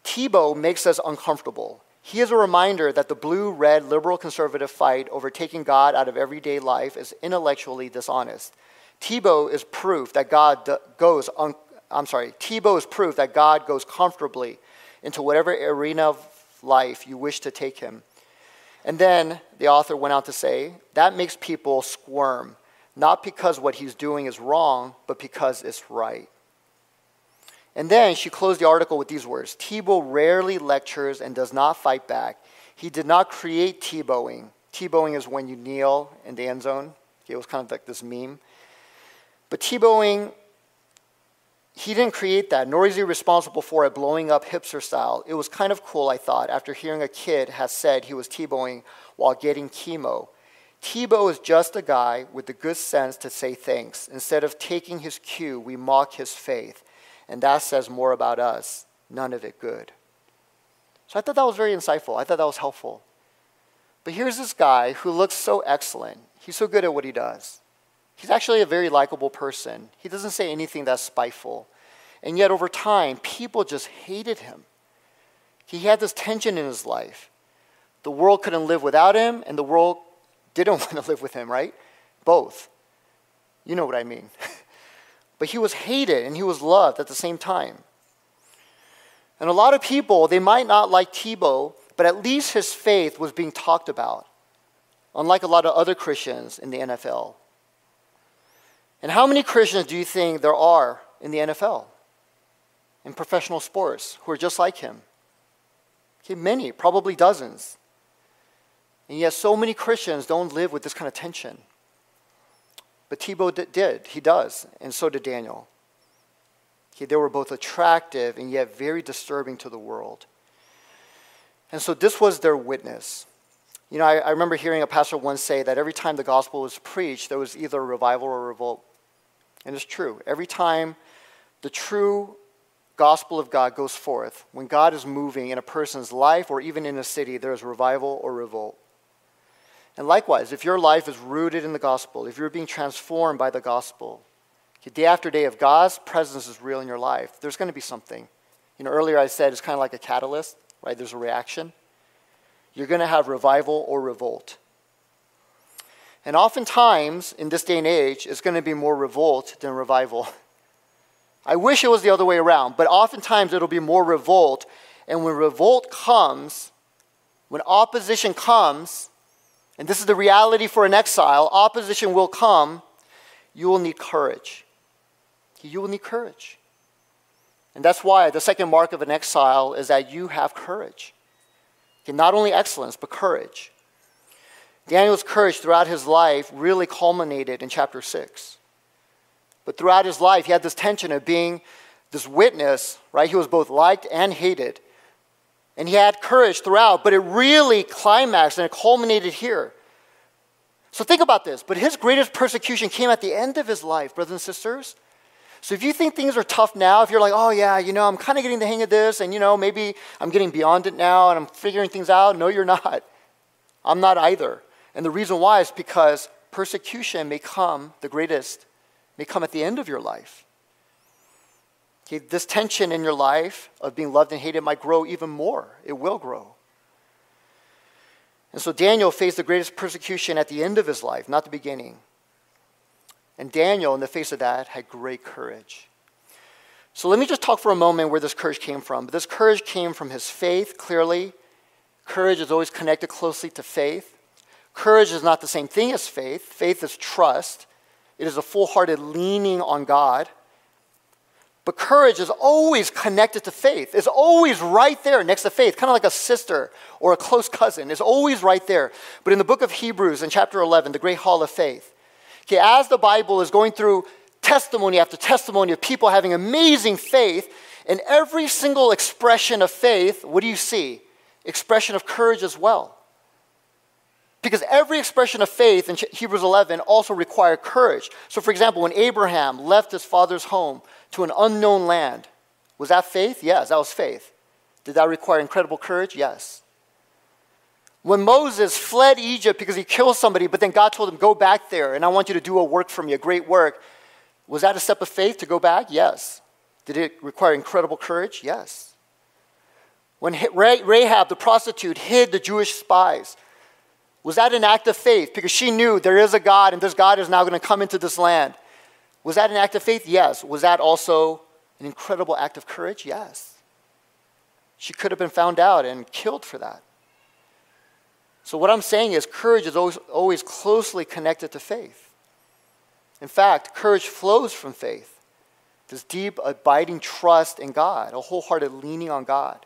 S1: Tebow makes us uncomfortable. He is a reminder that the blue red liberal conservative fight over taking God out of everyday life is intellectually dishonest. Tebow is proof that God goes, un- I'm sorry, Tebow is proof that God goes comfortably into whatever arena of life you wish to take him. And then the author went on to say, that makes people squirm, not because what he's doing is wrong, but because it's right. And then she closed the article with these words Tebow rarely lectures and does not fight back. He did not create Tebowing. Tebowing is when you kneel in the end zone. It was kind of like this meme. But Tebowing, he didn't create that, nor is he responsible for it blowing up hipster style. It was kind of cool, I thought, after hearing a kid has said he was Tebowing while getting chemo. Tebow is just a guy with the good sense to say thanks. Instead of taking his cue, we mock his faith. And that says more about us, none of it good. So I thought that was very insightful. I thought that was helpful. But here's this guy who looks so excellent. He's so good at what he does. He's actually a very likable person. He doesn't say anything that's spiteful. And yet, over time, people just hated him. He had this tension in his life. The world couldn't live without him, and the world didn't want to live with him, right? Both. You know what I mean. but he was hated and he was loved at the same time. And a lot of people, they might not like Tebow, but at least his faith was being talked about, unlike a lot of other Christians in the NFL. And how many Christians do you think there are in the NFL, in professional sports, who are just like him? Okay, many, probably dozens. And yet, so many Christians don't live with this kind of tension. But Tebow did. He does. And so did Daniel. They were both attractive and yet very disturbing to the world. And so this was their witness. You know, I, I remember hearing a pastor once say that every time the gospel was preached, there was either a revival or a revolt. And it's true. Every time the true gospel of God goes forth, when God is moving in a person's life or even in a city, there is revival or revolt. And likewise, if your life is rooted in the gospel, if you're being transformed by the gospel, day after day, if God's presence is real in your life, there's going to be something. You know, earlier I said it's kind of like a catalyst, right? There's a reaction. You're going to have revival or revolt. And oftentimes, in this day and age, it's going to be more revolt than revival. I wish it was the other way around, but oftentimes it'll be more revolt. And when revolt comes, when opposition comes, and this is the reality for an exile, opposition will come, you will need courage. You will need courage. And that's why the second mark of an exile is that you have courage. Okay, not only excellence, but courage. Daniel's courage throughout his life really culminated in chapter 6. But throughout his life, he had this tension of being this witness, right? He was both liked and hated. And he had courage throughout, but it really climaxed and it culminated here. So think about this. But his greatest persecution came at the end of his life, brothers and sisters. So if you think things are tough now, if you're like, oh yeah, you know, I'm kind of getting the hang of this, and you know, maybe I'm getting beyond it now and I'm figuring things out, no, you're not. I'm not either. And the reason why is because persecution may come, the greatest, may come at the end of your life. Okay, this tension in your life of being loved and hated might grow even more. It will grow. And so Daniel faced the greatest persecution at the end of his life, not the beginning. And Daniel, in the face of that, had great courage. So let me just talk for a moment where this courage came from. But this courage came from his faith, clearly. Courage is always connected closely to faith. Courage is not the same thing as faith. Faith is trust, it is a full hearted leaning on God. But courage is always connected to faith. It's always right there next to faith, kind of like a sister or a close cousin. It's always right there. But in the book of Hebrews, in chapter 11, the great hall of faith, Okay, as the Bible is going through testimony after testimony of people having amazing faith, in every single expression of faith, what do you see? Expression of courage as well. Because every expression of faith in Hebrews 11 also required courage. So, for example, when Abraham left his father's home to an unknown land, was that faith? Yes, that was faith. Did that require incredible courage? Yes. When Moses fled Egypt because he killed somebody, but then God told him, Go back there and I want you to do a work for me, a great work. Was that a step of faith to go back? Yes. Did it require incredible courage? Yes. When Rahab, the prostitute, hid the Jewish spies, was that an act of faith? Because she knew there is a God and this God is now going to come into this land. Was that an act of faith? Yes. Was that also an incredible act of courage? Yes. She could have been found out and killed for that. So, what I'm saying is, courage is always, always closely connected to faith. In fact, courage flows from faith this deep, abiding trust in God, a wholehearted leaning on God.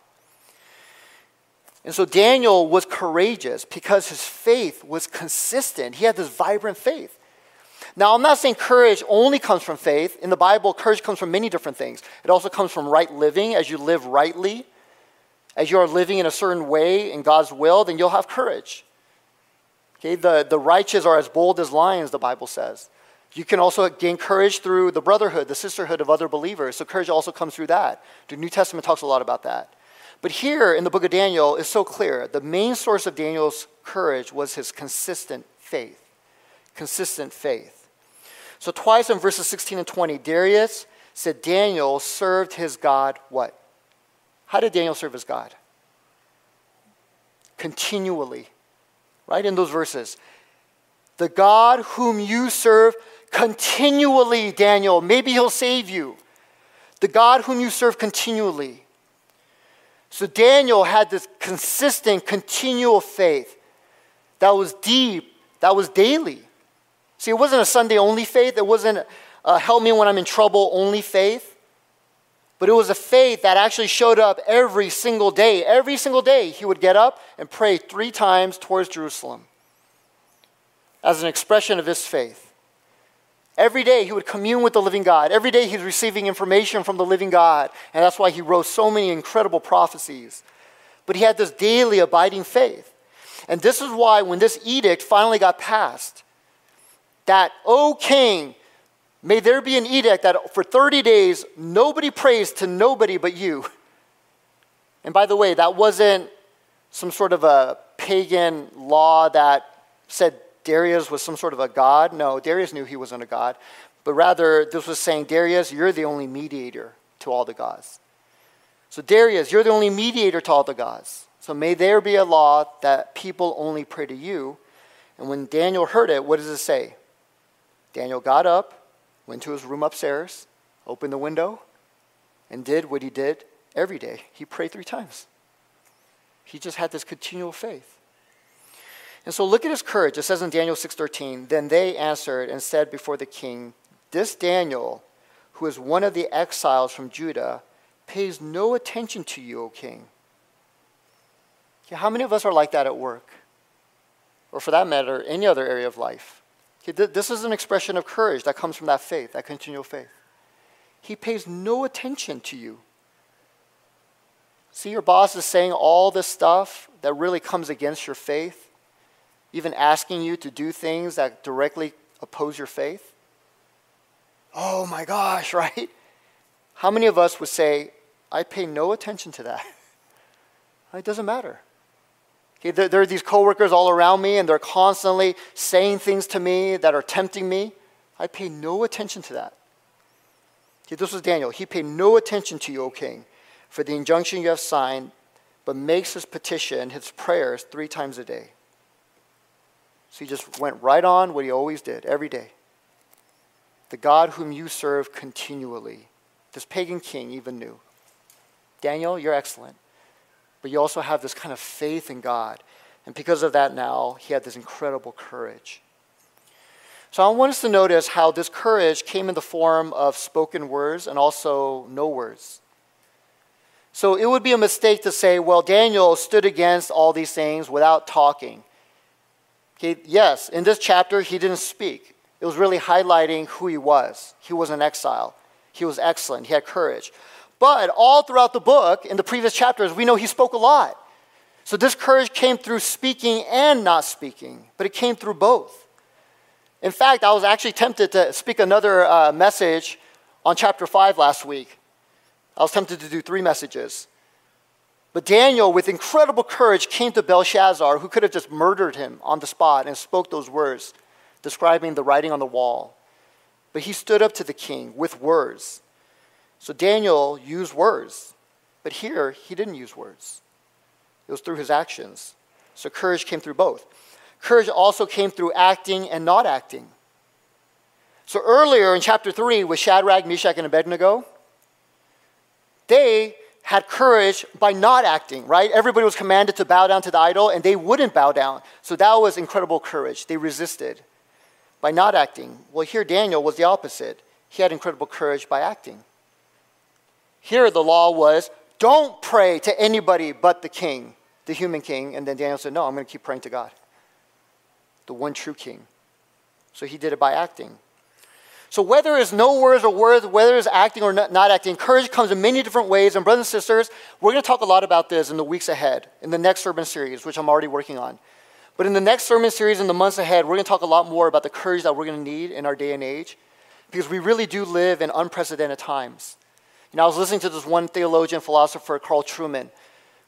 S1: And so Daniel was courageous because his faith was consistent. He had this vibrant faith. Now, I'm not saying courage only comes from faith. In the Bible, courage comes from many different things. It also comes from right living, as you live rightly as you are living in a certain way in God's will, then you'll have courage. Okay, the, the righteous are as bold as lions, the Bible says. You can also gain courage through the brotherhood, the sisterhood of other believers. So courage also comes through that. The New Testament talks a lot about that. But here in the book of Daniel is so clear. The main source of Daniel's courage was his consistent faith. Consistent faith. So twice in verses 16 and 20, Darius said Daniel served his God what? How did Daniel serve his God? Continually, right in those verses. The God whom you serve continually, Daniel, maybe he'll save you. The God whom you serve continually. So Daniel had this consistent, continual faith that was deep, that was daily. See, it wasn't a Sunday only faith, it wasn't a help me when I'm in trouble only faith. But it was a faith that actually showed up every single day. Every single day, he would get up and pray three times towards Jerusalem as an expression of his faith. Every day, he would commune with the living God. Every day, he's receiving information from the living God. And that's why he wrote so many incredible prophecies. But he had this daily abiding faith. And this is why, when this edict finally got passed, that, O king, May there be an edict that for 30 days nobody prays to nobody but you. And by the way, that wasn't some sort of a pagan law that said Darius was some sort of a god. No, Darius knew he wasn't a god. But rather, this was saying, Darius, you're the only mediator to all the gods. So, Darius, you're the only mediator to all the gods. So, may there be a law that people only pray to you. And when Daniel heard it, what does it say? Daniel got up, went to his room upstairs, opened the window, and did what he did every day. He prayed three times. He just had this continual faith. And so look at his courage. It says in Daniel 6:13, then they answered and said before the king, "This Daniel, who is one of the exiles from Judah, pays no attention to you, O king." Okay, how many of us are like that at work? Or for that matter, any other area of life? This is an expression of courage that comes from that faith, that continual faith. He pays no attention to you. See, your boss is saying all this stuff that really comes against your faith even asking you to do things that directly oppose your faith? Oh my gosh, right? How many of us would say, I pay no attention to that? It doesn't matter. Okay, there, there are these coworkers all around me, and they're constantly saying things to me that are tempting me. I pay no attention to that. Okay, this was Daniel. He paid no attention to you, O king, for the injunction you have signed, but makes his petition, his prayers, three times a day. So he just went right on what he always did every day. The God whom you serve continually. This pagan king even knew. Daniel, you're excellent. But you also have this kind of faith in God. And because of that, now he had this incredible courage. So I want us to notice how this courage came in the form of spoken words and also no words. So it would be a mistake to say, well, Daniel stood against all these things without talking. Okay, yes, in this chapter, he didn't speak. It was really highlighting who he was. He was an exile. He was excellent. He had courage. But all throughout the book, in the previous chapters, we know he spoke a lot. So this courage came through speaking and not speaking, but it came through both. In fact, I was actually tempted to speak another uh, message on chapter 5 last week. I was tempted to do three messages. But Daniel, with incredible courage, came to Belshazzar, who could have just murdered him on the spot, and spoke those words, describing the writing on the wall. But he stood up to the king with words. So Daniel used words. But here, he didn't use words, it was through his actions. So courage came through both. Courage also came through acting and not acting. So earlier in chapter 3, with Shadrach, Meshach, and Abednego, they had courage by not acting, right? Everybody was commanded to bow down to the idol and they wouldn't bow down. So that was incredible courage. They resisted by not acting. Well, here Daniel was the opposite. He had incredible courage by acting. Here the law was don't pray to anybody but the king, the human king. And then Daniel said, no, I'm going to keep praying to God, the one true king. So he did it by acting. So whether it's no words or words, whether it's acting or not, acting, courage comes in many different ways. And brothers and sisters, we're going to talk a lot about this in the weeks ahead, in the next sermon series, which I'm already working on. But in the next sermon series, in the months ahead, we're going to talk a lot more about the courage that we're going to need in our day and age, because we really do live in unprecedented times. You know, I was listening to this one theologian, philosopher, Carl Trueman,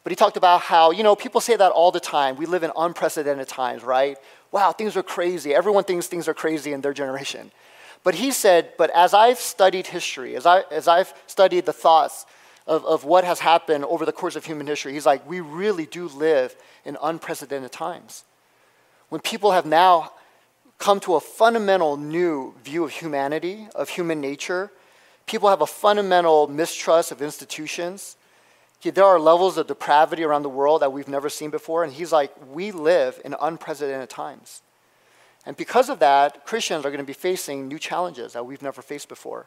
S1: but he talked about how, you know, people say that all the time. We live in unprecedented times, right? Wow, things are crazy. Everyone thinks things are crazy in their generation. But he said, but as I've studied history, as, I, as I've studied the thoughts of, of what has happened over the course of human history, he's like, we really do live in unprecedented times. When people have now come to a fundamental new view of humanity, of human nature, people have a fundamental mistrust of institutions. There are levels of depravity around the world that we've never seen before, and he's like, we live in unprecedented times. And because of that, Christians are going to be facing new challenges that we've never faced before.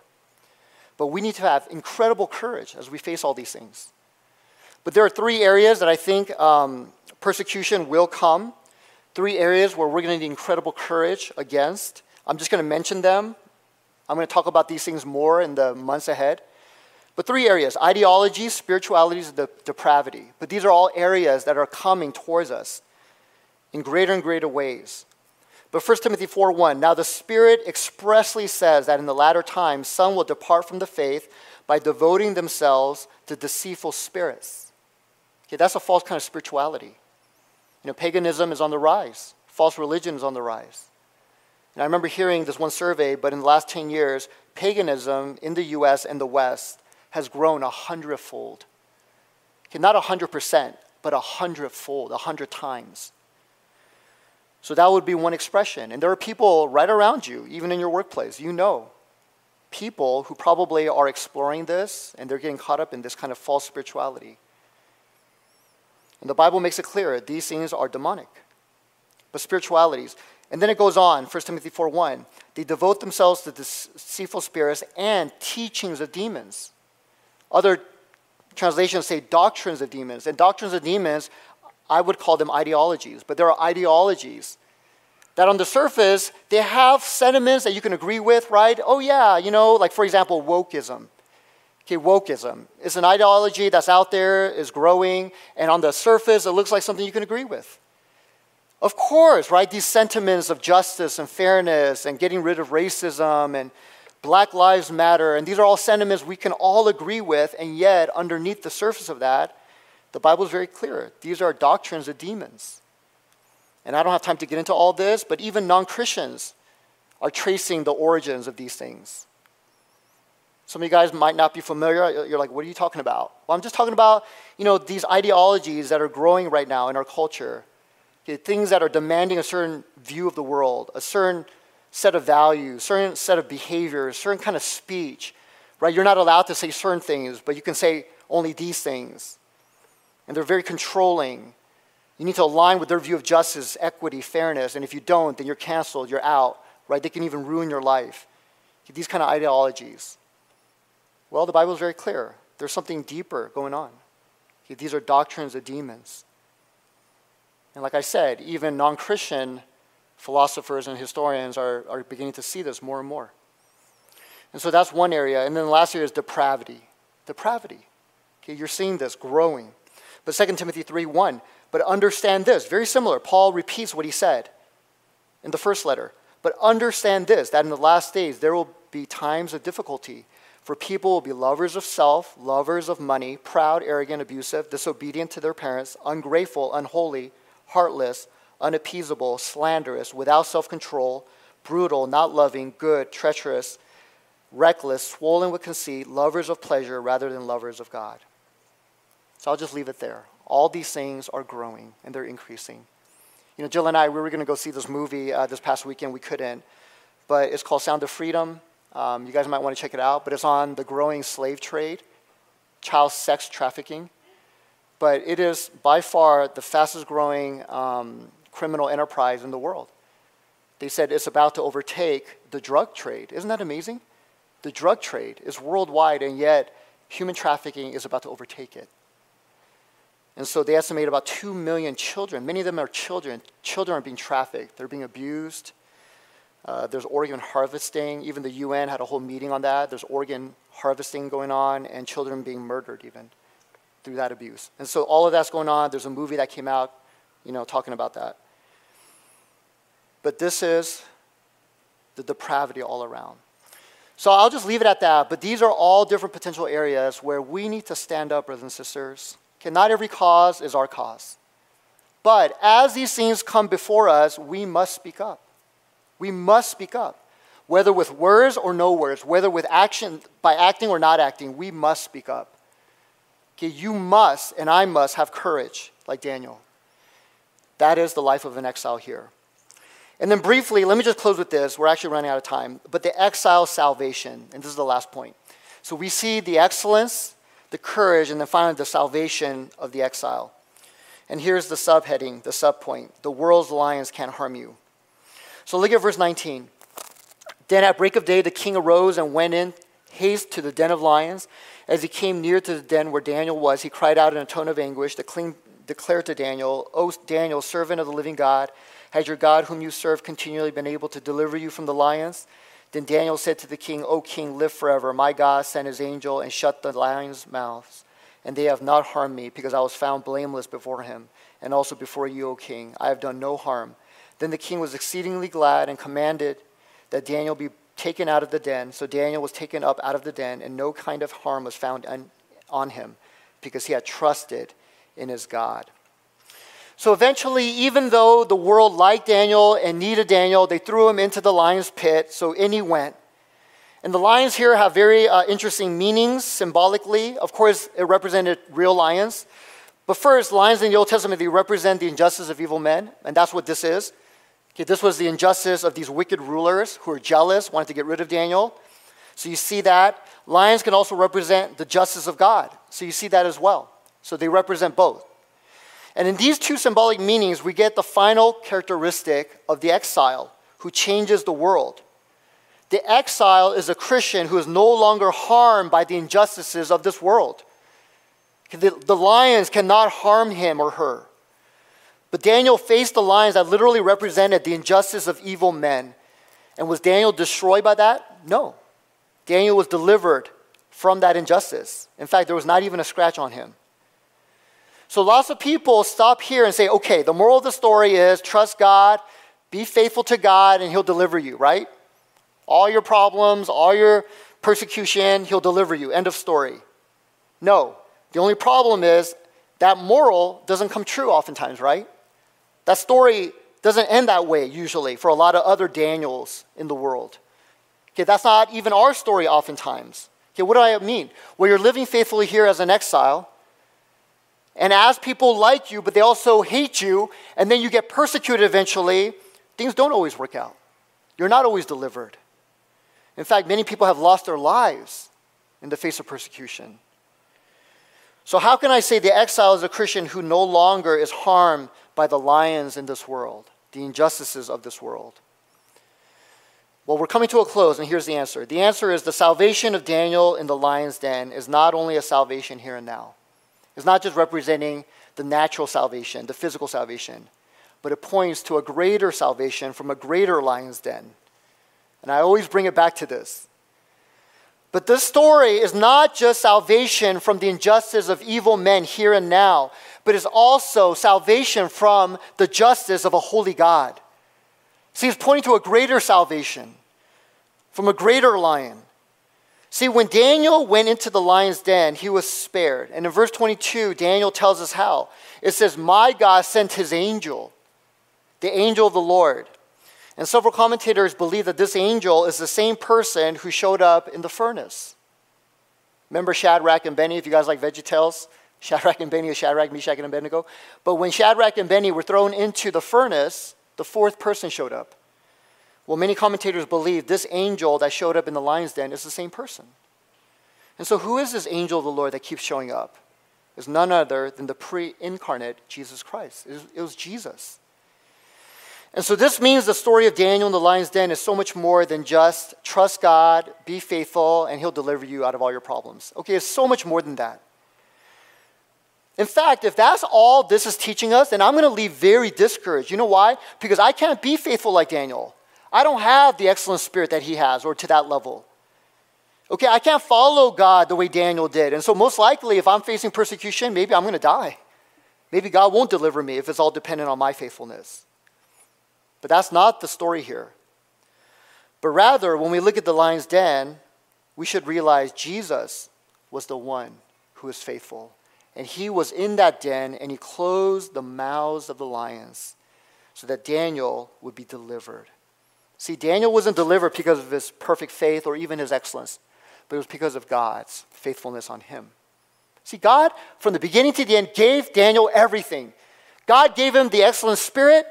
S1: But we need to have incredible courage as we face all these things. But there are three areas that I think um, persecution will come. Three areas where we're going to need incredible courage against. I'm just going to mention them. I'm going to talk about these things more in the months ahead. But three areas ideology, spirituality, and de- depravity. But these are all areas that are coming towards us in greater and greater ways. But 1 Timothy 4 1, now the Spirit expressly says that in the latter times some will depart from the faith by devoting themselves to deceitful spirits. Okay, that's a false kind of spirituality. You know, paganism is on the rise, false religion is on the rise. And I remember hearing this one survey, but in the last 10 years, paganism in the US and the West has grown a hundredfold. Okay, not a hundred percent, but a hundredfold, a hundred times. So that would be one expression. And there are people right around you, even in your workplace, you know, people who probably are exploring this and they're getting caught up in this kind of false spirituality. And the Bible makes it clear these things are demonic, but spiritualities. And then it goes on, 1 Timothy 4 1. They devote themselves to deceitful spirits and teachings of demons. Other translations say doctrines of demons. And doctrines of demons, I would call them ideologies, but there are ideologies that on the surface, they have sentiments that you can agree with, right? Oh, yeah, you know, like for example, wokeism. Okay, wokeism is an ideology that's out there, is growing, and on the surface, it looks like something you can agree with. Of course, right? These sentiments of justice and fairness and getting rid of racism and Black Lives Matter, and these are all sentiments we can all agree with, and yet, underneath the surface of that, the Bible is very clear. These are doctrines of demons. And I don't have time to get into all this, but even non Christians are tracing the origins of these things. Some of you guys might not be familiar. You're like, what are you talking about? Well, I'm just talking about, you know, these ideologies that are growing right now in our culture Okay, things that are demanding a certain view of the world, a certain set of values, certain set of behaviors, certain kind of speech, right? You're not allowed to say certain things, but you can say only these things. And they're very controlling. You need to align with their view of justice, equity, fairness, and if you don't, then you're canceled, you're out, right? They can even ruin your life. Okay, these kind of ideologies. Well, the Bible is very clear. There's something deeper going on. Okay, these are doctrines of demons. And like I said, even non Christian philosophers and historians are, are beginning to see this more and more. And so that's one area. And then the last area is depravity. Depravity. Okay, you're seeing this growing. But 2 Timothy 3 1, but understand this, very similar. Paul repeats what he said in the first letter. But understand this, that in the last days there will be times of difficulty. For people will be lovers of self, lovers of money, proud, arrogant, abusive, disobedient to their parents, ungrateful, unholy heartless, unappeasable, slanderous, without self control, brutal, not loving, good, treacherous, reckless, swollen with conceit, lovers of pleasure rather than lovers of God. So I'll just leave it there. All these things are growing and they're increasing. You know, Jill and I, we were going to go see this movie uh, this past weekend. We couldn't. But it's called Sound of Freedom. Um, you guys might want to check it out. But it's on the growing slave trade, child sex trafficking but it is by far the fastest growing um, criminal enterprise in the world. They said it's about to overtake the drug trade. Isn't that amazing? The drug trade is worldwide, and yet human trafficking is about to overtake it. And so they estimate about 2 million children, many of them are children, children are being trafficked, they're being abused. Uh, there's organ harvesting. Even the UN had a whole meeting on that. There's organ harvesting going on, and children being murdered, even through that abuse. And so all of that's going on. There's a movie that came out, you know, talking about that. But this is the depravity all around. So I'll just leave it at that. But these are all different potential areas where we need to stand up, brothers and sisters. Okay, not every cause is our cause. But as these things come before us, we must speak up. We must speak up. Whether with words or no words, whether with action, by acting or not acting, we must speak up. Okay, you must and I must have courage like Daniel. That is the life of an exile here. And then briefly, let me just close with this. We're actually running out of time. But the exile salvation, and this is the last point. So we see the excellence, the courage, and then finally the salvation of the exile. And here's the subheading, the subpoint the world's lions can't harm you. So look at verse 19. Then at break of day, the king arose and went in haste to the den of lions. As he came near to the den where Daniel was, he cried out in a tone of anguish, declared to Daniel, O Daniel, servant of the living God, has your God, whom you serve, continually been able to deliver you from the lions? Then Daniel said to the king, O king, live forever. My God sent his angel and shut the lions' mouths, and they have not harmed me, because I was found blameless before him, and also before you, O king. I have done no harm. Then the king was exceedingly glad and commanded that Daniel be taken out of the den. So Daniel was taken up out of the den, and no kind of harm was found on, on him because he had trusted in his God. So eventually, even though the world liked Daniel and needed Daniel, they threw him into the lion's pit. So in he went. And the lions here have very uh, interesting meanings symbolically. Of course, it represented real lions. But first, lions in the Old Testament, they represent the injustice of evil men, and that's what this is. Okay, this was the injustice of these wicked rulers who were jealous, wanted to get rid of Daniel. So you see that. Lions can also represent the justice of God. So you see that as well. So they represent both. And in these two symbolic meanings, we get the final characteristic of the exile who changes the world. The exile is a Christian who is no longer harmed by the injustices of this world. The, the lions cannot harm him or her. But Daniel faced the lions that literally represented the injustice of evil men. And was Daniel destroyed by that? No. Daniel was delivered from that injustice. In fact, there was not even a scratch on him. So lots of people stop here and say, okay, the moral of the story is trust God, be faithful to God, and He'll deliver you, right? All your problems, all your persecution, He'll deliver you. End of story. No. The only problem is that moral doesn't come true oftentimes, right? That story doesn't end that way usually for a lot of other Daniels in the world. Okay, that's not even our story oftentimes. Okay, what do I mean? Well, you're living faithfully here as an exile, and as people like you, but they also hate you, and then you get persecuted eventually, things don't always work out. You're not always delivered. In fact, many people have lost their lives in the face of persecution. So, how can I say the exile is a Christian who no longer is harmed by the lions in this world, the injustices of this world? Well, we're coming to a close, and here's the answer. The answer is the salvation of Daniel in the lion's den is not only a salvation here and now. It's not just representing the natural salvation, the physical salvation, but it points to a greater salvation from a greater lion's den. And I always bring it back to this. But this story is not just salvation from the injustice of evil men here and now, but is also salvation from the justice of a holy God. See, it's pointing to a greater salvation from a greater lion. See, when Daniel went into the lion's den, he was spared. And in verse 22, Daniel tells us how. It says, My God sent his angel, the angel of the Lord. And several commentators believe that this angel is the same person who showed up in the furnace. Remember Shadrach and Benny, if you guys like VeggieTales? Shadrach and Benny, Shadrach, Meshach, and Abednego. But when Shadrach and Benny were thrown into the furnace, the fourth person showed up. Well, many commentators believe this angel that showed up in the lion's den is the same person. And so, who is this angel of the Lord that keeps showing up? Is none other than the pre incarnate Jesus Christ. It was, it was Jesus. And so, this means the story of Daniel in the lion's den is so much more than just trust God, be faithful, and he'll deliver you out of all your problems. Okay, it's so much more than that. In fact, if that's all this is teaching us, then I'm going to leave very discouraged. You know why? Because I can't be faithful like Daniel. I don't have the excellent spirit that he has or to that level. Okay, I can't follow God the way Daniel did. And so, most likely, if I'm facing persecution, maybe I'm going to die. Maybe God won't deliver me if it's all dependent on my faithfulness. But that's not the story here. But rather, when we look at the lion's den, we should realize Jesus was the one who is faithful. And he was in that den and he closed the mouths of the lions so that Daniel would be delivered. See, Daniel wasn't delivered because of his perfect faith or even his excellence, but it was because of God's faithfulness on him. See, God, from the beginning to the end, gave Daniel everything. God gave him the excellent spirit,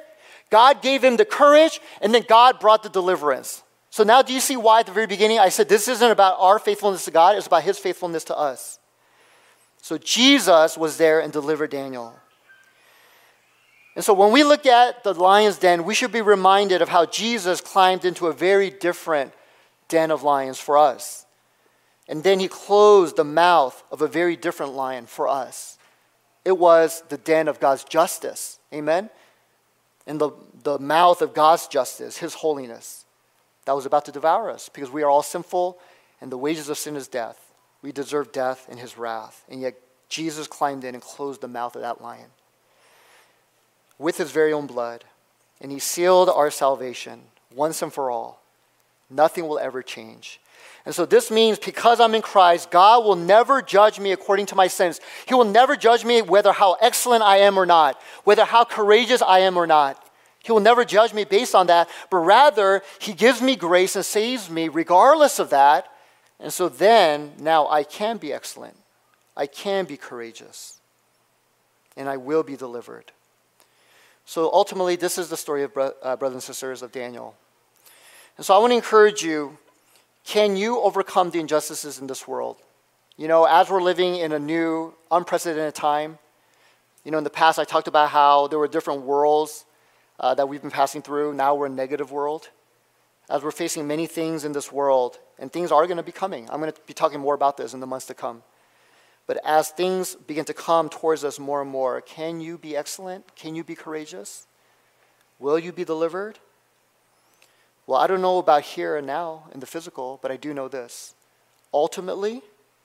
S1: God gave him the courage, and then God brought the deliverance. So now, do you see why at the very beginning I said this isn't about our faithfulness to God, it's about his faithfulness to us? So Jesus was there and delivered Daniel. And so when we look at the lion's den, we should be reminded of how Jesus climbed into a very different den of lions for us. And then he closed the mouth of a very different lion for us. It was the den of God's justice. Amen? And the, the mouth of God's justice, his holiness, that was about to devour us because we are all sinful and the wages of sin is death. We deserve death and his wrath. And yet Jesus climbed in and closed the mouth of that lion with his very own blood. And he sealed our salvation once and for all. Nothing will ever change. And so this means because I'm in Christ, God will never judge me according to my sins. He will never judge me whether how excellent I am or not, whether how courageous I am or not. He will never judge me based on that, but rather, He gives me grace and saves me regardless of that and so then, now I can be excellent. I can be courageous. And I will be delivered. So ultimately, this is the story of bro- uh, brothers and sisters of Daniel. And so I want to encourage you Can you overcome the injustices in this world? You know, as we're living in a new, unprecedented time, you know, in the past I talked about how there were different worlds uh, that we've been passing through. Now we're a negative world. As we're facing many things in this world, and things are going to be coming. I'm going to be talking more about this in the months to come. But as things begin to come towards us more and more, can you be excellent? Can you be courageous? Will you be delivered? Well, I don't know about here and now in the physical, but I do know this. Ultimately,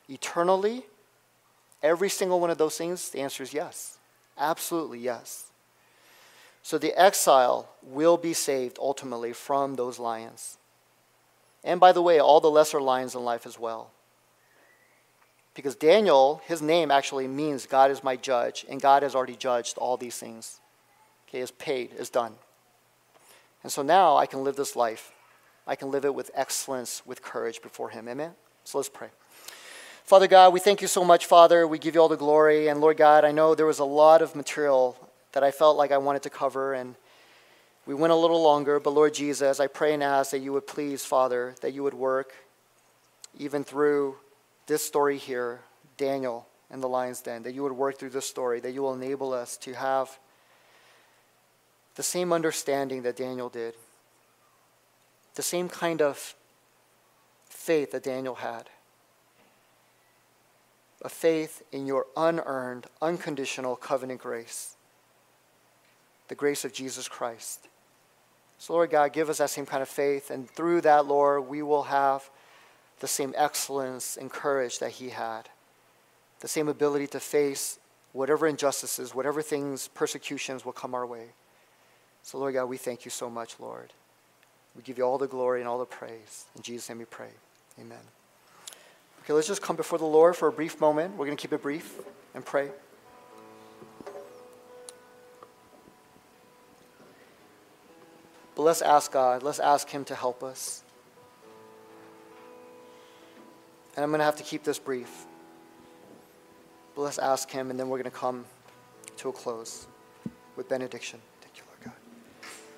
S1: eternally, every single one of those things, the answer is yes. Absolutely yes. So the exile will be saved ultimately from those lions. And by the way, all the lesser lions in life as well. Because Daniel, his name actually means God is my judge, and God has already judged all these things. Okay, is paid, is done. And so now I can live this life. I can live it with excellence, with courage before Him. Amen? So let's pray. Father God, we thank you so much, Father. We give you all the glory. And Lord God, I know there was a lot of material that I felt like I wanted to cover, and we went a little longer. But Lord Jesus, I pray and ask that you would please, Father, that you would work even through this story here, Daniel and the lion's den, that you would work through this story, that you will enable us to have the same understanding that Daniel did, the same kind of faith that Daniel had a faith in your unearned, unconditional covenant grace, the grace of Jesus Christ. So, Lord God, give us that same kind of faith, and through that, Lord, we will have the same excellence and courage that He had, the same ability to face whatever injustices, whatever things, persecutions will come our way. So, Lord God, we thank you so much, Lord. We give you all the glory and all the praise. In Jesus' name we pray. Amen. Okay, let's just come before the Lord for a brief moment. We're going to keep it brief and pray. But let's ask God, let's ask Him to help us. And I'm going to have to keep this brief. But let's ask Him, and then we're going to come to a close with benediction.